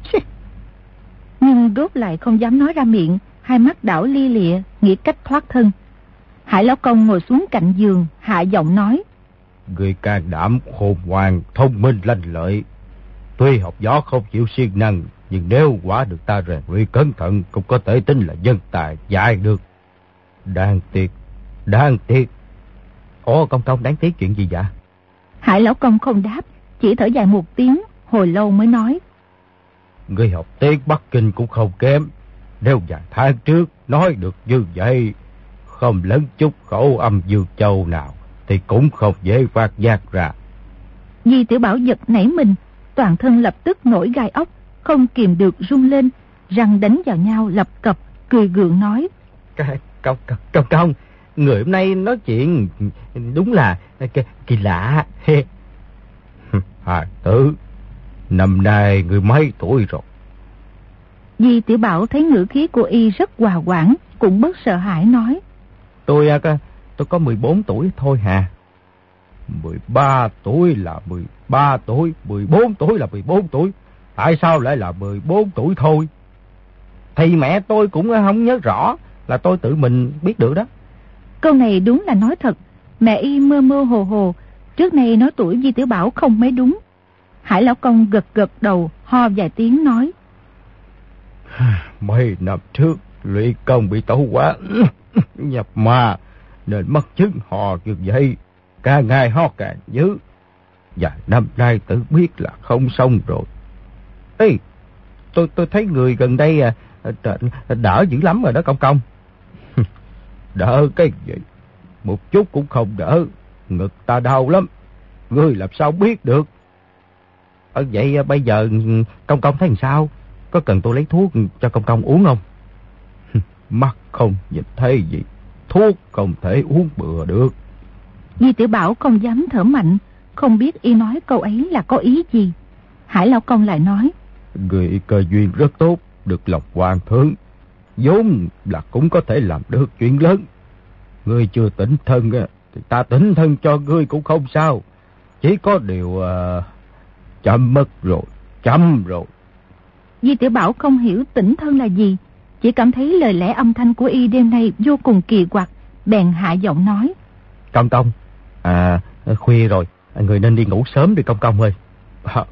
Nhưng rốt lại không dám nói ra miệng, hai mắt đảo lia lịa, nghĩ cách thoát thân. Hải Lão Công ngồi xuống cạnh giường, hạ giọng nói. Người can đảm, khôn ngoan, thông minh, lanh lợi. Tuy học gió không chịu siêng năng, nhưng nếu quả được ta rèn luyện cẩn thận, cũng có thể tính là dân tài dạy được. Đáng tiếc, đáng tiếc. Ồ, công công đáng tiếc chuyện gì vậy? Hải Lão Công không đáp, chỉ thở dài một tiếng, hồi lâu mới nói. Người học tiếng Bắc Kinh cũng không kém. Nếu vài tháng trước nói được như vậy, không lấn chút khẩu âm dương châu nào, thì cũng không dễ phát giác ra. Di tiểu bảo giật nảy mình, toàn thân lập tức nổi gai ốc, không kìm được rung lên, răng đánh vào nhau lập cập, cười gượng nói. Công, công, công, công, người hôm nay nói chuyện đúng là kỳ, kỳ lạ. Hà tử, năm nay người mấy tuổi rồi? Di tiểu bảo thấy ngữ khí của y rất hòa quảng, cũng bất sợ hãi nói. Tôi à, tôi có 14 tuổi thôi hà. 13 tuổi là 13 tuổi, 14 tuổi là 14 tuổi. Tại sao lại là 14 tuổi thôi? Thì mẹ tôi cũng không nhớ rõ, là tôi tự mình biết được đó. Câu này đúng là nói thật. Mẹ y mơ mơ hồ hồ, trước nay nói tuổi Di Tiểu Bảo không mấy đúng. Hải Lão Công gật gật đầu, ho vài tiếng nói. Mấy năm trước, lụy công bị tẩu quá nhập ma, nên mất chứng hò như vậy. Càng ngày ho càng dữ. Và năm nay tự biết là không xong rồi. Ê, tôi tôi thấy người gần đây à, đỡ dữ lắm rồi đó công công. đỡ cái gì? Một chút cũng không đỡ. Ngực ta đau lắm. Ngươi làm sao biết được? Ở vậy à, bây giờ công công thấy làm sao? Có cần tôi lấy thuốc cho công công uống không? Mắt không nhìn thấy gì. Thuốc không thể uống bừa được. Di tiểu Bảo không dám thở mạnh. Không biết y nói câu ấy là có ý gì. Hải Lão Công lại nói. Người cơ duyên rất tốt, được lòng hoàng thượng. vốn là cũng có thể làm được chuyện lớn. Ngươi chưa tỉnh thân, thì ta tỉnh thân cho ngươi cũng không sao. Chỉ có điều uh, chậm mất rồi, chậm rồi. Di tiểu Bảo không hiểu tỉnh thân là gì, chỉ cảm thấy lời lẽ âm thanh của y đêm nay vô cùng kỳ quặc, bèn hạ giọng nói. Công công, à, khuya rồi, người nên đi ngủ sớm đi công công ơi. À,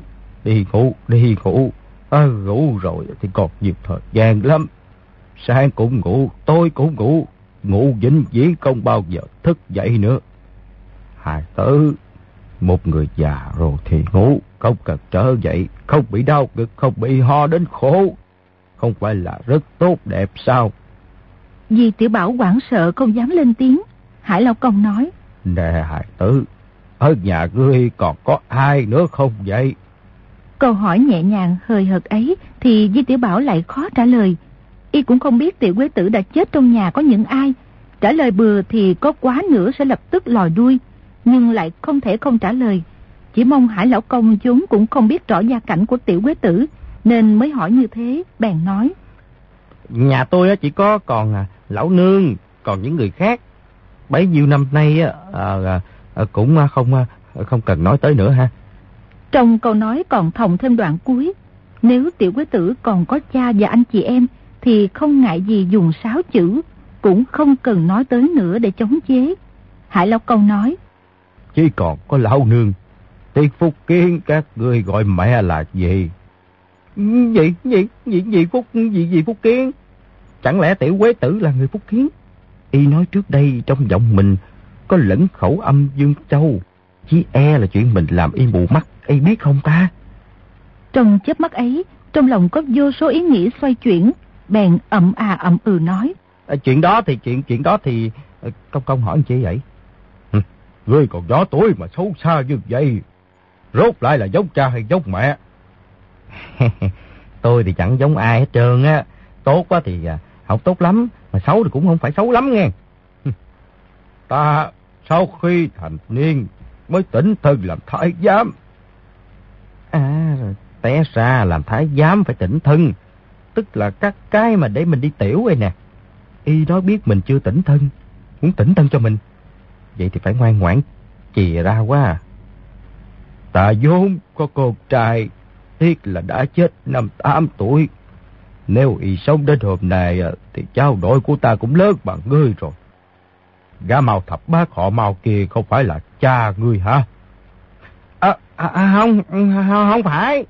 đi ngủ, đi ngủ, à, ngủ rồi thì còn nhiều thời gian lắm. Sáng cũng ngủ, tôi cũng ngủ, ngủ vĩnh viễn không bao giờ thức dậy nữa. hài tử, một người già rồi thì ngủ, không cần trở dậy, không bị đau ngực, không bị ho đến khổ. Không phải là rất tốt đẹp sao? Di tiểu bảo quảng sợ không dám lên tiếng. Hải Lão Công nói. Nè hải tử, ở nhà ngươi còn có ai nữa không vậy? Câu hỏi nhẹ nhàng hơi hợt ấy thì Di Tiểu Bảo lại khó trả lời. Y cũng không biết tiểu quế tử đã chết trong nhà có những ai. Trả lời bừa thì có quá nữa sẽ lập tức lòi đuôi. Nhưng lại không thể không trả lời. Chỉ mong Hải Lão Công chúng cũng không biết rõ gia cảnh của tiểu quế tử. Nên mới hỏi như thế, bèn nói. Nhà tôi chỉ có còn à, lão nương, còn những người khác. Bấy nhiêu năm nay à, à, cũng không không cần nói tới nữa ha. Trong câu nói còn thòng thêm đoạn cuối. Nếu tiểu quế tử còn có cha và anh chị em thì không ngại gì dùng sáu chữ, cũng không cần nói tới nữa để chống chế. Hải Lão Công nói. Chỉ còn có lão nương, tiết phúc kiến các người gọi mẹ là gì? Gì, gì, gì, gì phúc, gì, gì phúc kiến? Chẳng lẽ tiểu quế tử là người phúc kiến? Y nói trước đây trong giọng mình có lẫn khẩu âm dương châu. Chí e là chuyện mình làm y mù mắt, y biết không ta? Trong chớp mắt ấy, trong lòng có vô số ý nghĩ xoay chuyển, bèn ậm à ậm ừ nói. À, chuyện đó thì chuyện chuyện đó thì à, công công hỏi chi vậy? Ngươi còn gió tuổi mà xấu xa như vậy. Rốt lại là giống cha hay giống mẹ? Tôi thì chẳng giống ai hết trơn á. Tốt quá thì à, học tốt lắm, mà xấu thì cũng không phải xấu lắm nghe. Ta sau khi thành niên mới tỉnh thân làm thái giám. À, té ra làm thái giám phải tỉnh thân. tức là các cái mà để mình đi tiểu vậy nè. Y nói biết mình chưa tỉnh thân, muốn tỉnh thân cho mình. Vậy thì phải ngoan ngoãn chìa ra quá à. Ta vốn có con trai, tiếc là đã chết năm tám tuổi. Nếu y sống đến hôm nay thì cháu nội của ta cũng lớn bằng ngươi rồi. Gã màu thập bác họ màu kia không phải là cha ngươi hả? À, à, à, không, không phải.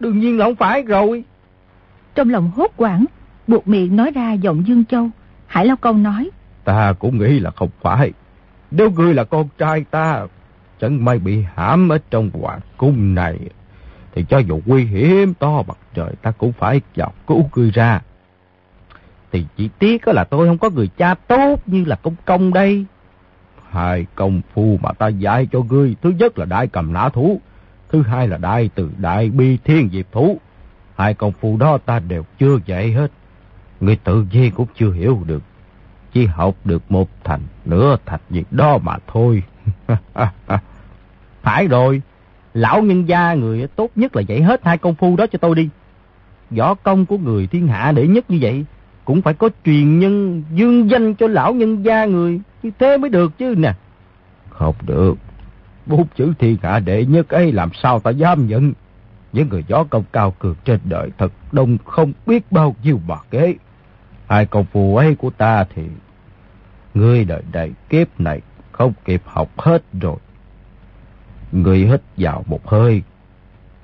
Đương nhiên là không phải rồi. Trong lòng hốt quảng, buộc miệng nói ra giọng Dương Châu. Hải Lao Công nói. Ta cũng nghĩ là không phải. Nếu ngươi là con trai ta, chẳng may bị hãm ở trong hoàng cung này, thì cho dù nguy hiểm to mặt trời ta cũng phải dọc cứu ngươi ra. Thì chỉ tiếc là tôi không có người cha tốt như là công công đây. Hai công phu mà ta dạy cho ngươi, thứ nhất là đại cầm nã thú, thứ hai là đại từ đại bi thiên diệp thú. Hai công phu đó ta đều chưa dạy hết. Ngươi tự nhiên cũng chưa hiểu được. Chỉ học được một thành, nửa thành việc đó mà thôi. Phải rồi, lão nhân gia người tốt nhất là dạy hết hai công phu đó cho tôi đi. Võ công của người thiên hạ đệ nhất như vậy, cũng phải có truyền nhân dương danh cho lão nhân gia người, như thế mới được chứ nè. Không được, bốn chữ thiên hạ đệ nhất ấy làm sao ta dám nhận. Những người gió công cao cường trên đời thật đông không biết bao nhiêu mà kế. Hai công phu ấy của ta thì ngươi đời đầy kiếp này không kịp học hết rồi. Ngươi hít vào một hơi,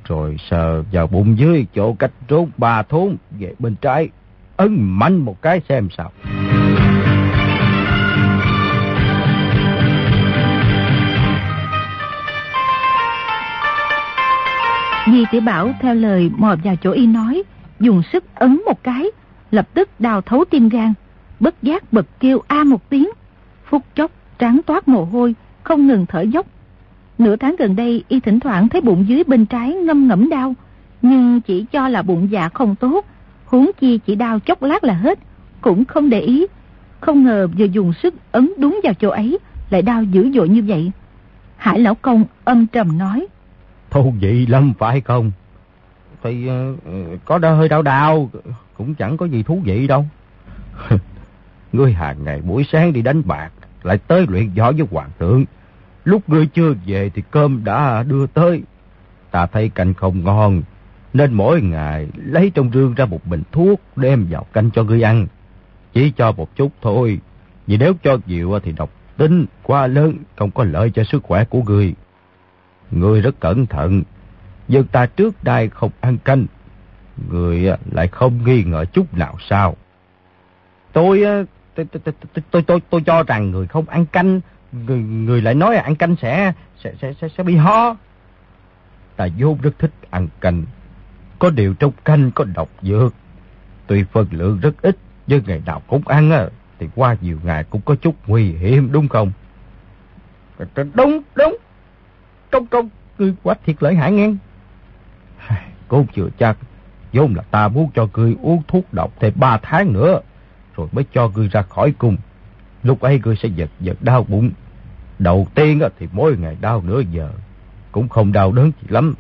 rồi sờ vào bụng dưới chỗ cách trốn ba thốn về bên trái, ấn mạnh một cái xem sao. Di tiểu Bảo theo lời mò vào chỗ y nói, dùng sức ấn một cái, lập tức đào thấu tim gan, bất giác bật kêu a một tiếng. Phút chốc, trắng toát mồ hôi, không ngừng thở dốc. Nửa tháng gần đây, y thỉnh thoảng thấy bụng dưới bên trái ngâm ngẫm đau, nhưng chỉ cho là bụng dạ không tốt, huống chi chỉ đau chốc lát là hết, cũng không để ý. Không ngờ vừa dùng sức ấn đúng vào chỗ ấy, lại đau dữ dội như vậy. Hải lão công âm trầm nói. Thôi vậy lắm phải không? Thì uh, có đau hơi đau đau, cũng chẳng có gì thú vị đâu. ngươi hàng ngày buổi sáng đi đánh bạc, lại tới luyện võ với hoàng thượng. Lúc ngươi chưa về thì cơm đã đưa tới. Ta thấy canh không ngon, nên mỗi ngày lấy trong rương ra một bình thuốc đem vào canh cho ngươi ăn. Chỉ cho một chút thôi, vì nếu cho nhiều thì độc tính quá lớn, không có lợi cho sức khỏe của ngươi. Ngươi rất cẩn thận, dân ta trước đây không ăn canh, người à, lại không nghi ngờ chút nào sao. Tôi à, tôi, tôi, tôi, tôi, tôi, tôi cho rằng người không ăn canh, người, người lại nói ăn canh sẽ, sẽ, sẽ, sẽ, sẽ bị ho. Ta vốn rất thích ăn canh, có điều trong canh có độc dược. Tuy phần lượng rất ít, nhưng ngày nào cũng ăn á, thì qua nhiều ngày cũng có chút nguy hiểm đúng không? Đúng, đúng. Công công, ngươi quá thiệt lợi hại ngang. Cô chưa chắc, vốn là ta muốn cho ngươi uống thuốc độc thêm ba tháng nữa, rồi mới cho ngươi ra khỏi cung. Lúc ấy ngươi sẽ giật giật đau bụng. Đầu tiên thì mỗi ngày đau nửa giờ, cũng không đau đớn gì lắm.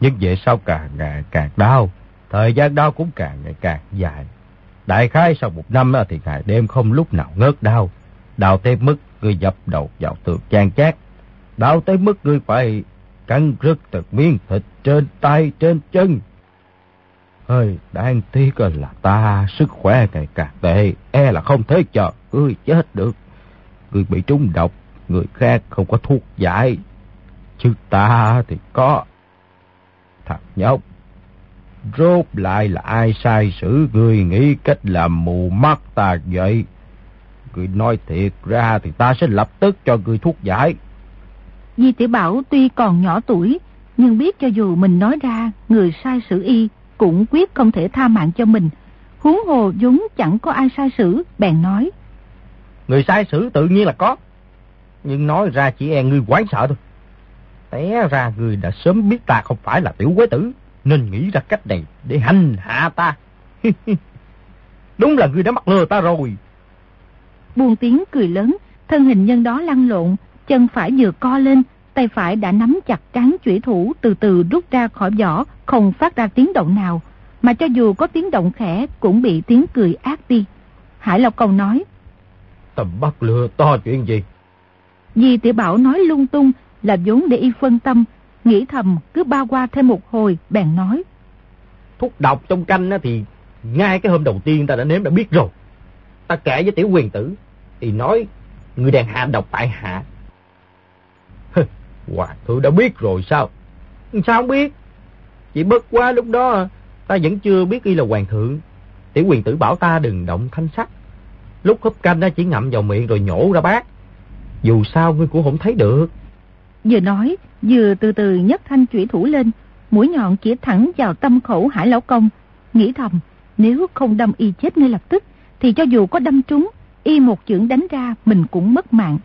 Nhưng về sau càng ngày càng đau, thời gian đau cũng càng ngày càng dài. Đại khái sau một năm thì ngày đêm không lúc nào ngớt đau. Đau tới mức ngươi dập đầu vào tường chan chát. Đau tới mức ngươi phải cắn rứt từng miếng thịt trên tay trên chân. Hơi đáng tiếc là ta sức khỏe ngày càng tệ, e là không thể chờ ngươi chết được. Ngươi bị trúng độc, người khác không có thuốc giải. Chứ ta thì có. Thằng nhóc, rốt lại là ai sai xử ngươi nghĩ cách làm mù mắt ta vậy? Ngươi nói thiệt ra thì ta sẽ lập tức cho ngươi thuốc giải. Di tiểu Bảo tuy còn nhỏ tuổi, nhưng biết cho dù mình nói ra người sai xử y cũng quyết không thể tha mạng cho mình. Huống hồ vốn chẳng có ai sai xử, bèn nói. Người sai xử tự nhiên là có, nhưng nói ra chỉ e ngươi quái sợ thôi. Té ra người đã sớm biết ta không phải là tiểu quế tử, nên nghĩ ra cách này để hành hạ ta. Đúng là người đã mắc lừa ta rồi. Buông tiếng cười lớn, thân hình nhân đó lăn lộn, chân phải vừa co lên, tay phải đã nắm chặt cán chủy thủ từ từ rút ra khỏi vỏ, không phát ra tiếng động nào. mà cho dù có tiếng động khẽ cũng bị tiếng cười ác đi. Hải Lão Công nói. Tầm bắt lừa to chuyện gì? Di tiểu bảo nói lung tung là vốn để y phân tâm, nghĩ thầm cứ ba qua thêm một hồi bèn nói. Thuốc độc trong canh thì ngay cái hôm đầu tiên ta đã nếm đã biết rồi. Ta kể với tiểu quyền tử, thì nói người đang hạ độc tại hạ. Hoàng thượng đã biết rồi sao? Sao không biết? Chỉ bất quá lúc đó à. ta vẫn chưa biết y là hoàng thượng. Tiểu quyền tử bảo ta đừng động thanh sắc. Lúc húp canh chỉ ngậm vào miệng rồi nhổ ra bát. Dù sao ngươi cũng không thấy được. Vừa nói, vừa từ từ nhấc thanh chủy thủ lên, mũi nhọn chỉ thẳng vào tâm khẩu hải lão công. Nghĩ thầm, nếu không đâm y chết ngay lập tức, thì cho dù có đâm trúng, y một chưởng đánh ra mình cũng mất mạng.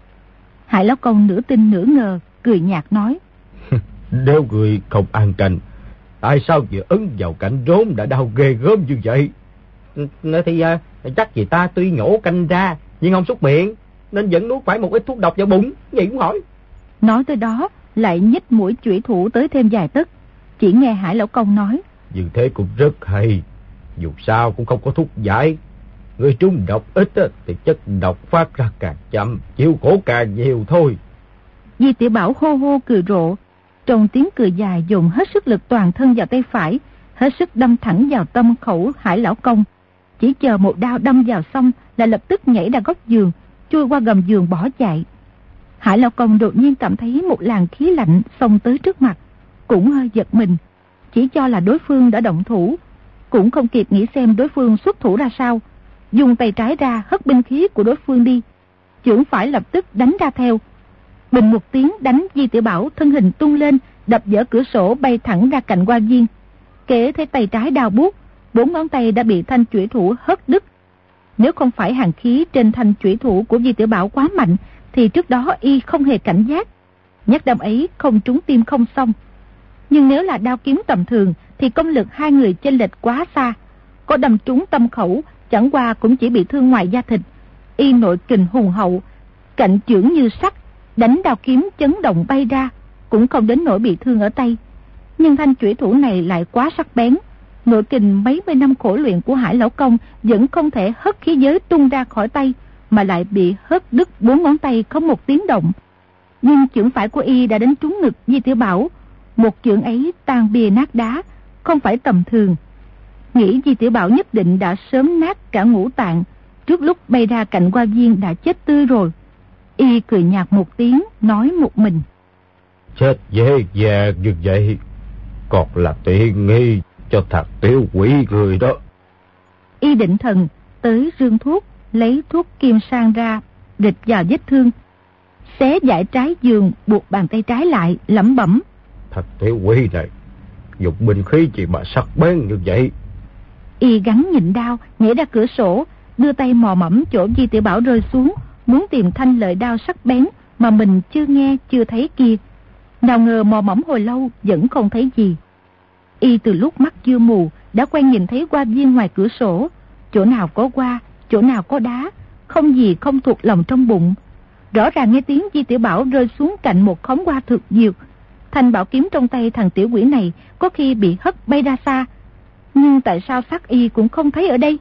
Hải lão công nửa tin nửa ngờ, cười nhạt nói. Nếu người không an canh, tại sao vừa ấn vào cảnh rốn đã đau ghê gớm như vậy? Thì uh, chắc vì ta tuy nhổ canh ra, nhưng không xúc miệng, nên vẫn nuốt phải một ít thuốc độc vào bụng, vậy cũng hỏi. Nói tới đó, lại nhích mũi chủy thủ tới thêm vài tấc. Chỉ nghe Hải Lão Công nói. Như thế cũng rất hay, dù sao cũng không có thuốc giải. Người trúng độc ít thì chất độc phát ra càng chậm, chịu khổ càng nhiều thôi. Di tiểu Bảo hô hô cười rộ, trong tiếng cười dài dùng hết sức lực toàn thân vào tay phải, hết sức đâm thẳng vào tâm khẩu Hải Lão Công. Chỉ chờ một đao đâm vào xong là lập tức nhảy ra góc giường, chui qua gầm giường bỏ chạy. Hải Lão Công đột nhiên cảm thấy một làn khí lạnh xông tới trước mặt, cũng hơi giật mình, chỉ cho là đối phương đã động thủ, cũng không kịp nghĩ xem đối phương xuất thủ ra sao, dùng tay trái ra hất binh khí của đối phương đi, chưởng phải lập tức đánh ra theo. Bình một tiếng đánh Di Tiểu Bảo thân hình tung lên, đập vỡ cửa sổ bay thẳng ra cạnh quan viên. Kể thấy tay trái đào buốt, bốn ngón tay đã bị thanh chủy thủ hất đứt. Nếu không phải hàng khí trên thanh chủy thủ của Di Tiểu Bảo quá mạnh, thì trước đó y không hề cảnh giác. Nhắc đâm ấy không trúng tim không xong. Nhưng nếu là đao kiếm tầm thường thì công lực hai người chênh lệch quá xa. Có đâm trúng tâm khẩu, chẳng qua cũng chỉ bị thương ngoài da thịt. Y nội kình hùng hậu, cạnh trưởng như sắt, đánh đao kiếm chấn động bay ra, cũng không đến nỗi bị thương ở tay. Nhưng thanh chủy thủ này lại quá sắc bén. Nội kình mấy mươi năm khổ luyện của Hải Lão Công vẫn không thể hất khí giới tung ra khỏi tay, mà lại bị hất đứt bốn ngón tay không một tiếng động. Nhưng chưởng phải của y đã đánh trúng ngực Di Tiểu Bảo. Một chưởng ấy tan bìa nát đá, không phải tầm thường. Nghĩ Di Tiểu Bảo nhất định đã sớm nát cả ngũ tạng, trước lúc bay ra cạnh qua viên đã chết tươi rồi. Y cười nhạt một tiếng, nói một mình. Chết dễ dàng như vậy, còn là tiện nghi cho thật tiêu quỷ người đó. Y định thần, tới rương thuốc, lấy thuốc kim sang ra, địch vào vết thương. Xé giải trái giường, buộc bàn tay trái lại, lẩm bẩm. Thật tiểu quỷ này, dùng binh khí gì mà sắc bén như vậy. Y gắn nhịn đau, nhảy ra cửa sổ, đưa tay mò mẫm chỗ Di Tiểu Bảo rơi xuống, muốn tìm thanh lợi đao sắc bén mà mình chưa nghe, chưa thấy kia. Nào ngờ mò mẫm hồi lâu vẫn không thấy gì. Y từ lúc mắt chưa mù đã quen nhìn thấy qua viên ngoài cửa sổ, chỗ nào có qua, chỗ nào có đá, không gì không thuộc lòng trong bụng. Rõ ràng nghe tiếng Di Tiểu Bảo rơi xuống cạnh một khóm hoa thực dược. Thanh bảo kiếm trong tay thằng tiểu quỷ này có khi bị hất bay ra xa. Nhưng tại sao sắc y cũng không thấy ở đây?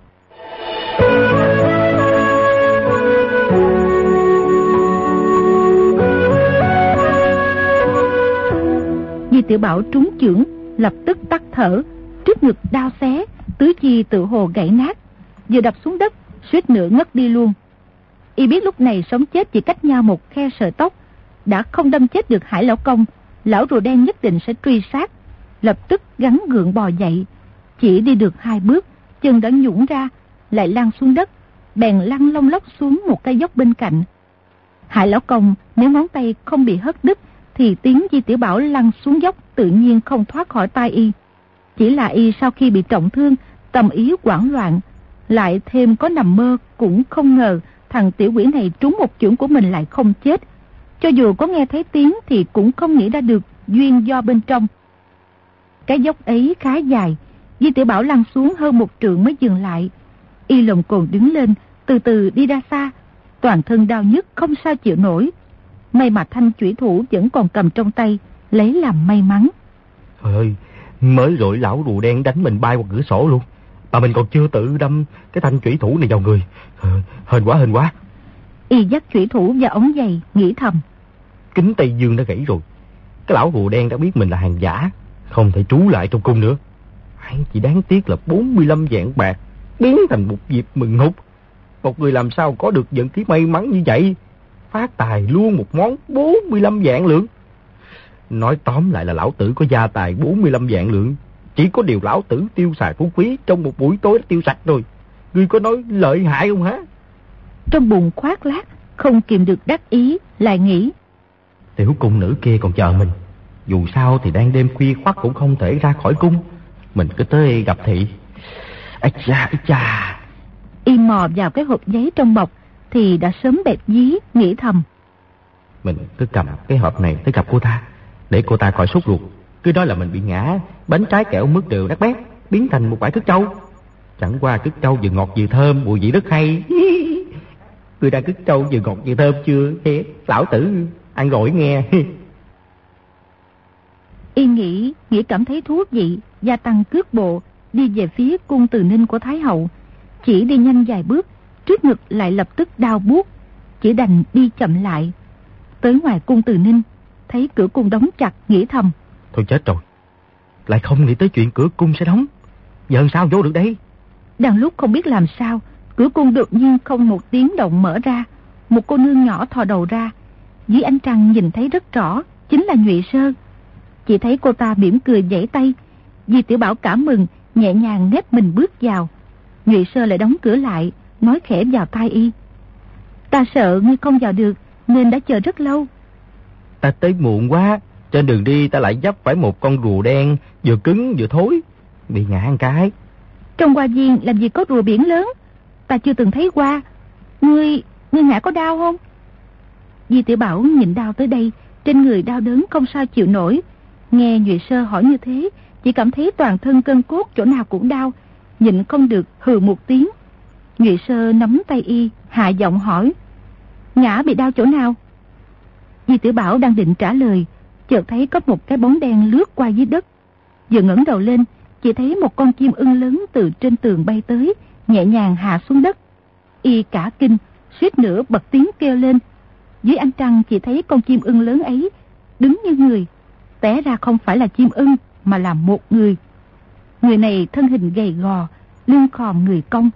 Di Tiểu Bảo trúng chưởng, lập tức tắt thở, trước ngực đau xé, tứ chi tự hồ gãy nát. Vừa đập xuống đất, suýt nữa ngất đi luôn. Y biết lúc này sống chết chỉ cách nhau một khe sợi tóc, đã không đâm chết được Hải Lão Công, lão rùa đen nhất định sẽ truy sát. Lập tức gắn gượng bò dậy, chỉ đi được hai bước, chân đã nhũng ra, lại lăn xuống đất, bèn lăn lông lóc xuống một cây dốc bên cạnh. Hải Lão Công nếu ngón tay không bị hất đứt, thì tiếng Di Tiểu Bảo lăn xuống dốc tự nhiên không thoát khỏi tai y. Chỉ là y sau khi bị trọng thương, tâm ý quảng loạn, lại thêm có nằm mơ cũng không ngờ thằng tiểu quỷ này trúng một chưởng của mình lại không chết. Cho dù có nghe thấy tiếng thì cũng không nghĩ ra được duyên do bên trong. Cái dốc ấy khá dài, Di tiểu Bảo lăn xuống hơn một trượng mới dừng lại. Y lồng cồn đứng lên, từ từ đi ra xa, toàn thân đau nhức không sao chịu nổi. May mà thanh chủy thủ vẫn còn cầm trong tay, lấy làm may mắn. Ơi, Mới rồi lão rùa đen đánh mình bay qua cửa sổ luôn. Mà mình còn chưa tự đâm cái thanh chủy thủ này vào người. Ờ, hên quá, hên quá. Y dắt chủy thủ và ống giày, nghĩ thầm. Kính Tây Dương đã gãy rồi. Cái lão rùa đen đã biết mình là hàng giả. Không thể trú lại trong cung nữa. Hắn chỉ đáng tiếc là 45 vạn bạc. Biến thành một dịp mừng hụt. Một người làm sao có được vận khí may mắn như vậy. Phát tài luôn một món 45 vạn lượng. Nói tóm lại là lão tử có gia tài 45 vạn lượng. Chỉ có điều lão tử tiêu xài phú quý trong một buổi tối đã tiêu sạch rồi. Ngươi có nói lợi hại không hả? Trong bụng khoát lát, không kìm được đắc ý, lại nghĩ. Tiểu cung nữ kia còn chờ mình. Dù sao thì đang đêm khuya khoắt cũng không thể ra khỏi cung. Mình cứ tới gặp thị. Ây cha, ây cha. Y mò vào cái hộp giấy trong bọc thì đã sớm bẹp dí, nghĩ thầm. Mình cứ cầm cái hộp này tới gặp cô ta, để cô ta khỏi sốt ruột. Cứ nói là mình bị ngã, bánh trái kẹo mứt đều đắt bét, biến thành một bãi cứt trâu. Chẳng qua cứt trâu vừa ngọt vừa thơm, mùi vị rất hay. Người đang cứt trâu vừa ngọt vừa thơm chưa? Thế, lão tử ăn gỏi nghe. Y nghĩ, nghĩ cảm thấy thú vị, gia tăng cước bộ, đi về phía cung từ ninh của Thái Hậu. Chỉ đi nhanh vài bước, trước ngực lại lập tức đau buốt, chỉ đành đi chậm lại. Tới ngoài cung từ ninh, thấy cửa cung đóng chặt, nghĩ thầm. Thôi chết rồi, lại không nghĩ tới chuyện cửa cung sẽ đóng. Giờ sao vô được đây? Đang lúc không biết làm sao, cửa cung đột nhiên không một tiếng động mở ra. Một cô nương nhỏ thò đầu ra. Dưới ánh trăng nhìn thấy rất rõ, chính là Nhụy Sơ. Chỉ thấy cô ta mỉm cười giãy tay. Di Tiểu Bảo cảm mừng, nhẹ nhàng nếp mình bước vào. Nhụy Sơ lại đóng cửa lại, nói khẽ vào tai y. Ta sợ ngươi không vào được, nên đã chờ rất lâu. Ta tới muộn quá, trên đường đi ta lại dấp phải một con rùa đen, vừa cứng vừa thối. Bị ngã một cái. Trong hoa viên làm gì có rùa biển lớn, ta chưa từng thấy qua. Ngươi, ngươi ngã có đau không? Di Tiểu Bảo nhịn đau tới đây, trên người đau đớn không sao chịu nổi. Nghe Nhụy Sơ hỏi như thế, chỉ cảm thấy toàn thân cân cốt chỗ nào cũng đau, nhịn không được hừ một tiếng. Nhụy Sơ nắm tay y, hạ giọng hỏi. Ngã bị đau chỗ nào? Di Tử Bảo đang định trả lời, chợt thấy có một cái bóng đen lướt qua dưới đất. Vừa ngẩng đầu lên, chỉ thấy một con chim ưng lớn từ trên tường bay tới, nhẹ nhàng hạ xuống đất. Y cả kinh, suýt nữa bật tiếng kêu lên. Dưới ánh trăng chỉ thấy con chim ưng lớn ấy, đứng như người. Té ra không phải là chim ưng, mà là một người. Người này thân hình gầy gò, lưng khòm người cong.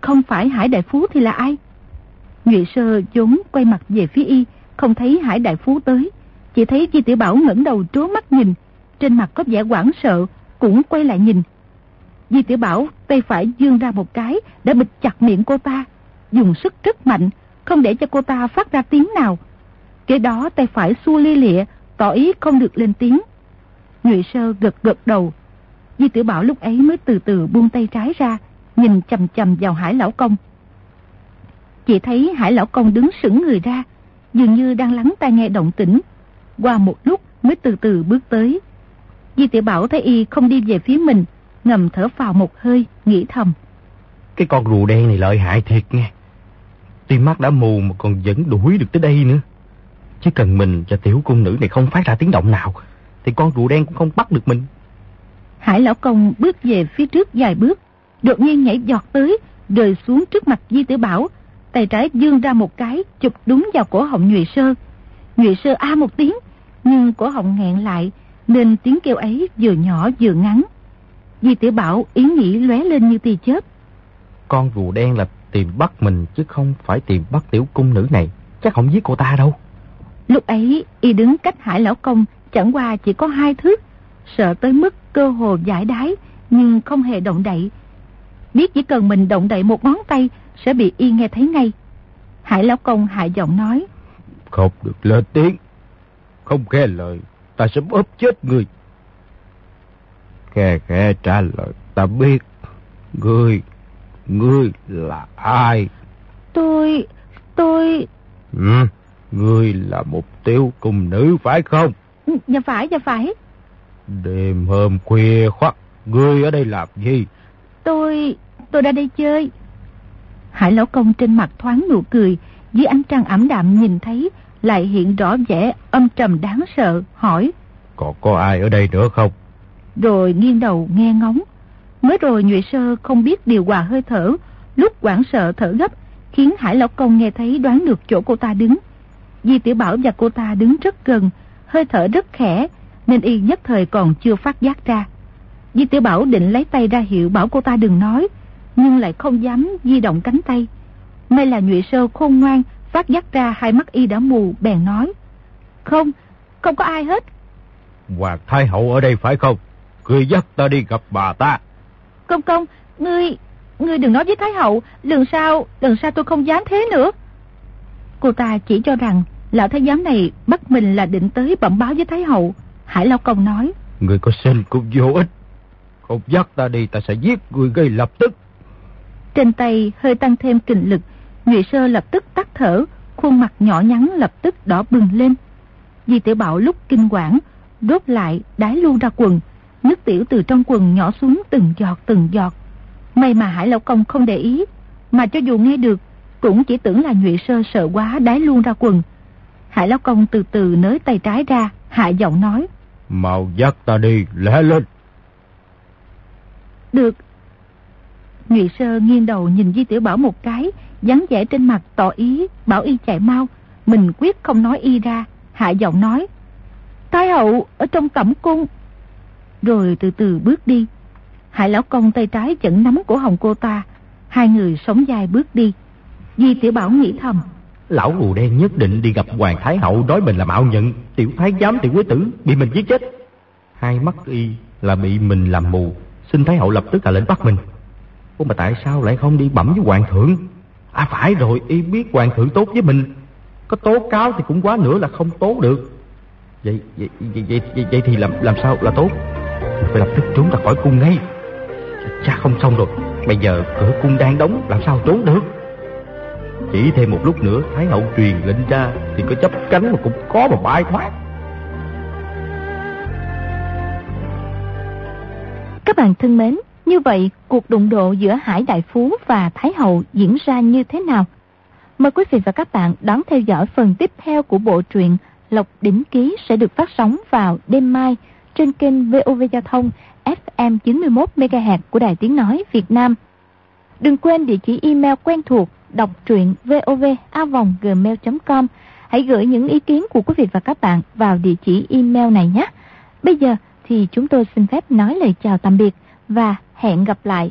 Không phải Hải Đại Phú thì là ai? Nhụy Sơ vốn quay mặt về phía y, không thấy Hải Đại Phú tới. Chỉ thấy Di Tiểu Bảo ngẩng đầu trố mắt nhìn, trên mặt có vẻ hoảng sợ, cũng quay lại nhìn. Di Tiểu Bảo tay phải dương ra một cái, đã bịt chặt miệng cô ta, dùng sức rất mạnh, không để cho cô ta phát ra tiếng nào. Kế đó tay phải xua lia lịa, tỏ ý không được lên tiếng. Nhụy Sơ gật gật đầu. Di Tiểu Bảo lúc ấy mới từ từ buông tay trái ra, nhìn chầm chầm vào Hải Lão Công. Chỉ thấy Hải Lão Công đứng sững người ra, dường như đang lắng tai nghe động tĩnh. Qua một lúc mới từ từ bước tới. Di Tiểu Bảo thấy y không đi về phía mình, ngầm thở phào một hơi, nghĩ thầm. Cái con rùa đen này lợi hại thiệt nghe. Tim mắt đã mù mà còn vẫn đuổi được tới đây nữa. Chỉ cần mình và tiểu cung nữ này không phát ra tiếng động nào, thì con rùa đen cũng không bắt được mình. Hải Lão Công bước về phía trước vài bước, đột nhiên nhảy giọt tới, rơi xuống trước mặt Di Tiểu Bảo, tay trái dương ra một cái, chụp đúng vào cổ họng Nhụy Sơ. Nhụy Sơ a một tiếng, nhưng cổ họng nghẹn lại, nên tiếng kêu ấy vừa nhỏ vừa ngắn. Di Tiểu Bảo ý nghĩ lóe lên như tia chớp. Con rùa đen là tìm bắt mình chứ không phải tìm bắt tiểu cung nữ này. Chắc không giết cô ta đâu. Lúc ấy, y đứng cách Hải Lão Công chẳng qua chỉ có hai thước, sợ tới mức cơ hồ giải đái, nhưng không hề động đậy. Biết chỉ cần mình động đậy một ngón tay sẽ bị y nghe thấy ngay. Hải Lão Công hạ giọng nói. Không được lên tiếng. Không nghe lời, ta sẽ bóp chết người. Khe khe trả lời, ta biết. Ngươi, ngươi là ai? Tôi, tôi... Ừ, ngươi là một tiểu cung nữ phải không? Dạ phải, dạ phải. Đêm hôm khuya khoắt, ngươi ở đây làm gì? Tôi, tôi ra đây chơi. Hải lão công trên mặt thoáng nụ cười, dưới ánh trăng ảm đạm nhìn thấy, lại hiện rõ vẻ âm trầm đáng sợ, hỏi. Còn có ai ở đây nữa không? rồi nghiêng đầu nghe ngóng. Mới rồi Nhuệ Sơ không biết điều hòa hơi thở, lúc quảng sợ thở gấp, khiến Hải Lão Công nghe thấy đoán được chỗ cô ta đứng. Di Tiểu Bảo và cô ta đứng rất gần, hơi thở rất khẽ, nên y nhất thời còn chưa phát giác ra. Di Tiểu Bảo định lấy tay ra hiệu bảo cô ta đừng nói, nhưng lại không dám di động cánh tay. May là Nhuệ Sơ khôn ngoan, phát giác ra hai mắt y đã mù, bèn nói. Không, không có ai hết. Hoàng Thái Hậu ở đây phải không? Ngươi dắt ta đi gặp bà ta. Công công, ngươi, ngươi đừng nói với Thái Hậu, lần sau, lần sau tôi không dám thế nữa. Cô ta chỉ cho rằng lão thái giám này bắt mình là định tới bẩm báo với Thái Hậu. Hải Lao Công nói. Người có xin cũng vô ích. Không dắt ta đi ta sẽ giết người gây lập tức. Trên tay hơi tăng thêm kình lực, Nhụy Sơ lập tức tắt thở, khuôn mặt nhỏ nhắn lập tức đỏ bừng lên. Di tiểu Bảo lúc kinh quản, đốt lại đái luôn ra quần, nước tiểu từ trong quần nhỏ xuống từng giọt từng giọt. May mà Hải Lão Công không để ý, mà cho dù nghe được, cũng chỉ tưởng là Nhụy Sơ sợ quá đái luôn ra quần. Hải Lão Công từ từ nới tay trái ra, hạ giọng nói. Mau dắt ta đi, lẽ lên. Được. Ngụy Sơ nghiêng đầu nhìn Di Tiểu Bảo một cái, dáng vẻ trên mặt tỏ ý, bảo y chạy mau. Mình quyết không nói y ra, hạ giọng nói. Thái hậu ở trong cẩm cung. Rồi từ từ bước đi. Hải lão công tay trái vẫn nắm cổ hồng cô ta. Hai người sống dài bước đi. Di Tiểu Bảo nghĩ thầm. Lão rùa đen nhất định đi gặp Hoàng Thái Hậu nói mình là mạo nhận, tiểu thái giám tiểu quý tử, bị mình giết chết. Hai mắt y là bị mình làm mù, xin Thái Hậu lập tức là lệnh bắt mình. Ủa mà tại sao lại không đi bẩm với Hoàng thượng? À phải rồi, y biết Hoàng thượng tốt với mình. Có tố cáo thì cũng quá nữa là không tốt được. Vậy, vậy, vậy, vậy, vậy, vậy thì làm làm sao là tốt? Phải lập tức trốn ra khỏi cung ngay. Cha không xong rồi, bây giờ cửa cung đang đóng, làm sao trốn được? Chỉ thêm một lúc nữa Thái hậu truyền lệnh ra Thì có chấp cánh mà cũng có mà bay thoát Các bạn thân mến, Như vậy cuộc đụng độ giữa Hải Đại Phú và Thái hậu diễn ra như thế nào? Mời quý vị và các bạn đón theo dõi phần tiếp theo của bộ truyện Lộc Đỉnh Ký sẽ được phát sóng vào đêm mai trên kênh VOV Giao thông FM 91MHz của Đài Tiếng Nói Việt Nam. Đừng quên địa chỉ email quen thuộc đọc truyện vovavonggmail.com. Hãy gửi những ý kiến của quý vị và các bạn vào địa chỉ email này nhé. Bây giờ thì chúng tôi xin phép nói lời chào tạm biệt và hẹn gặp lại.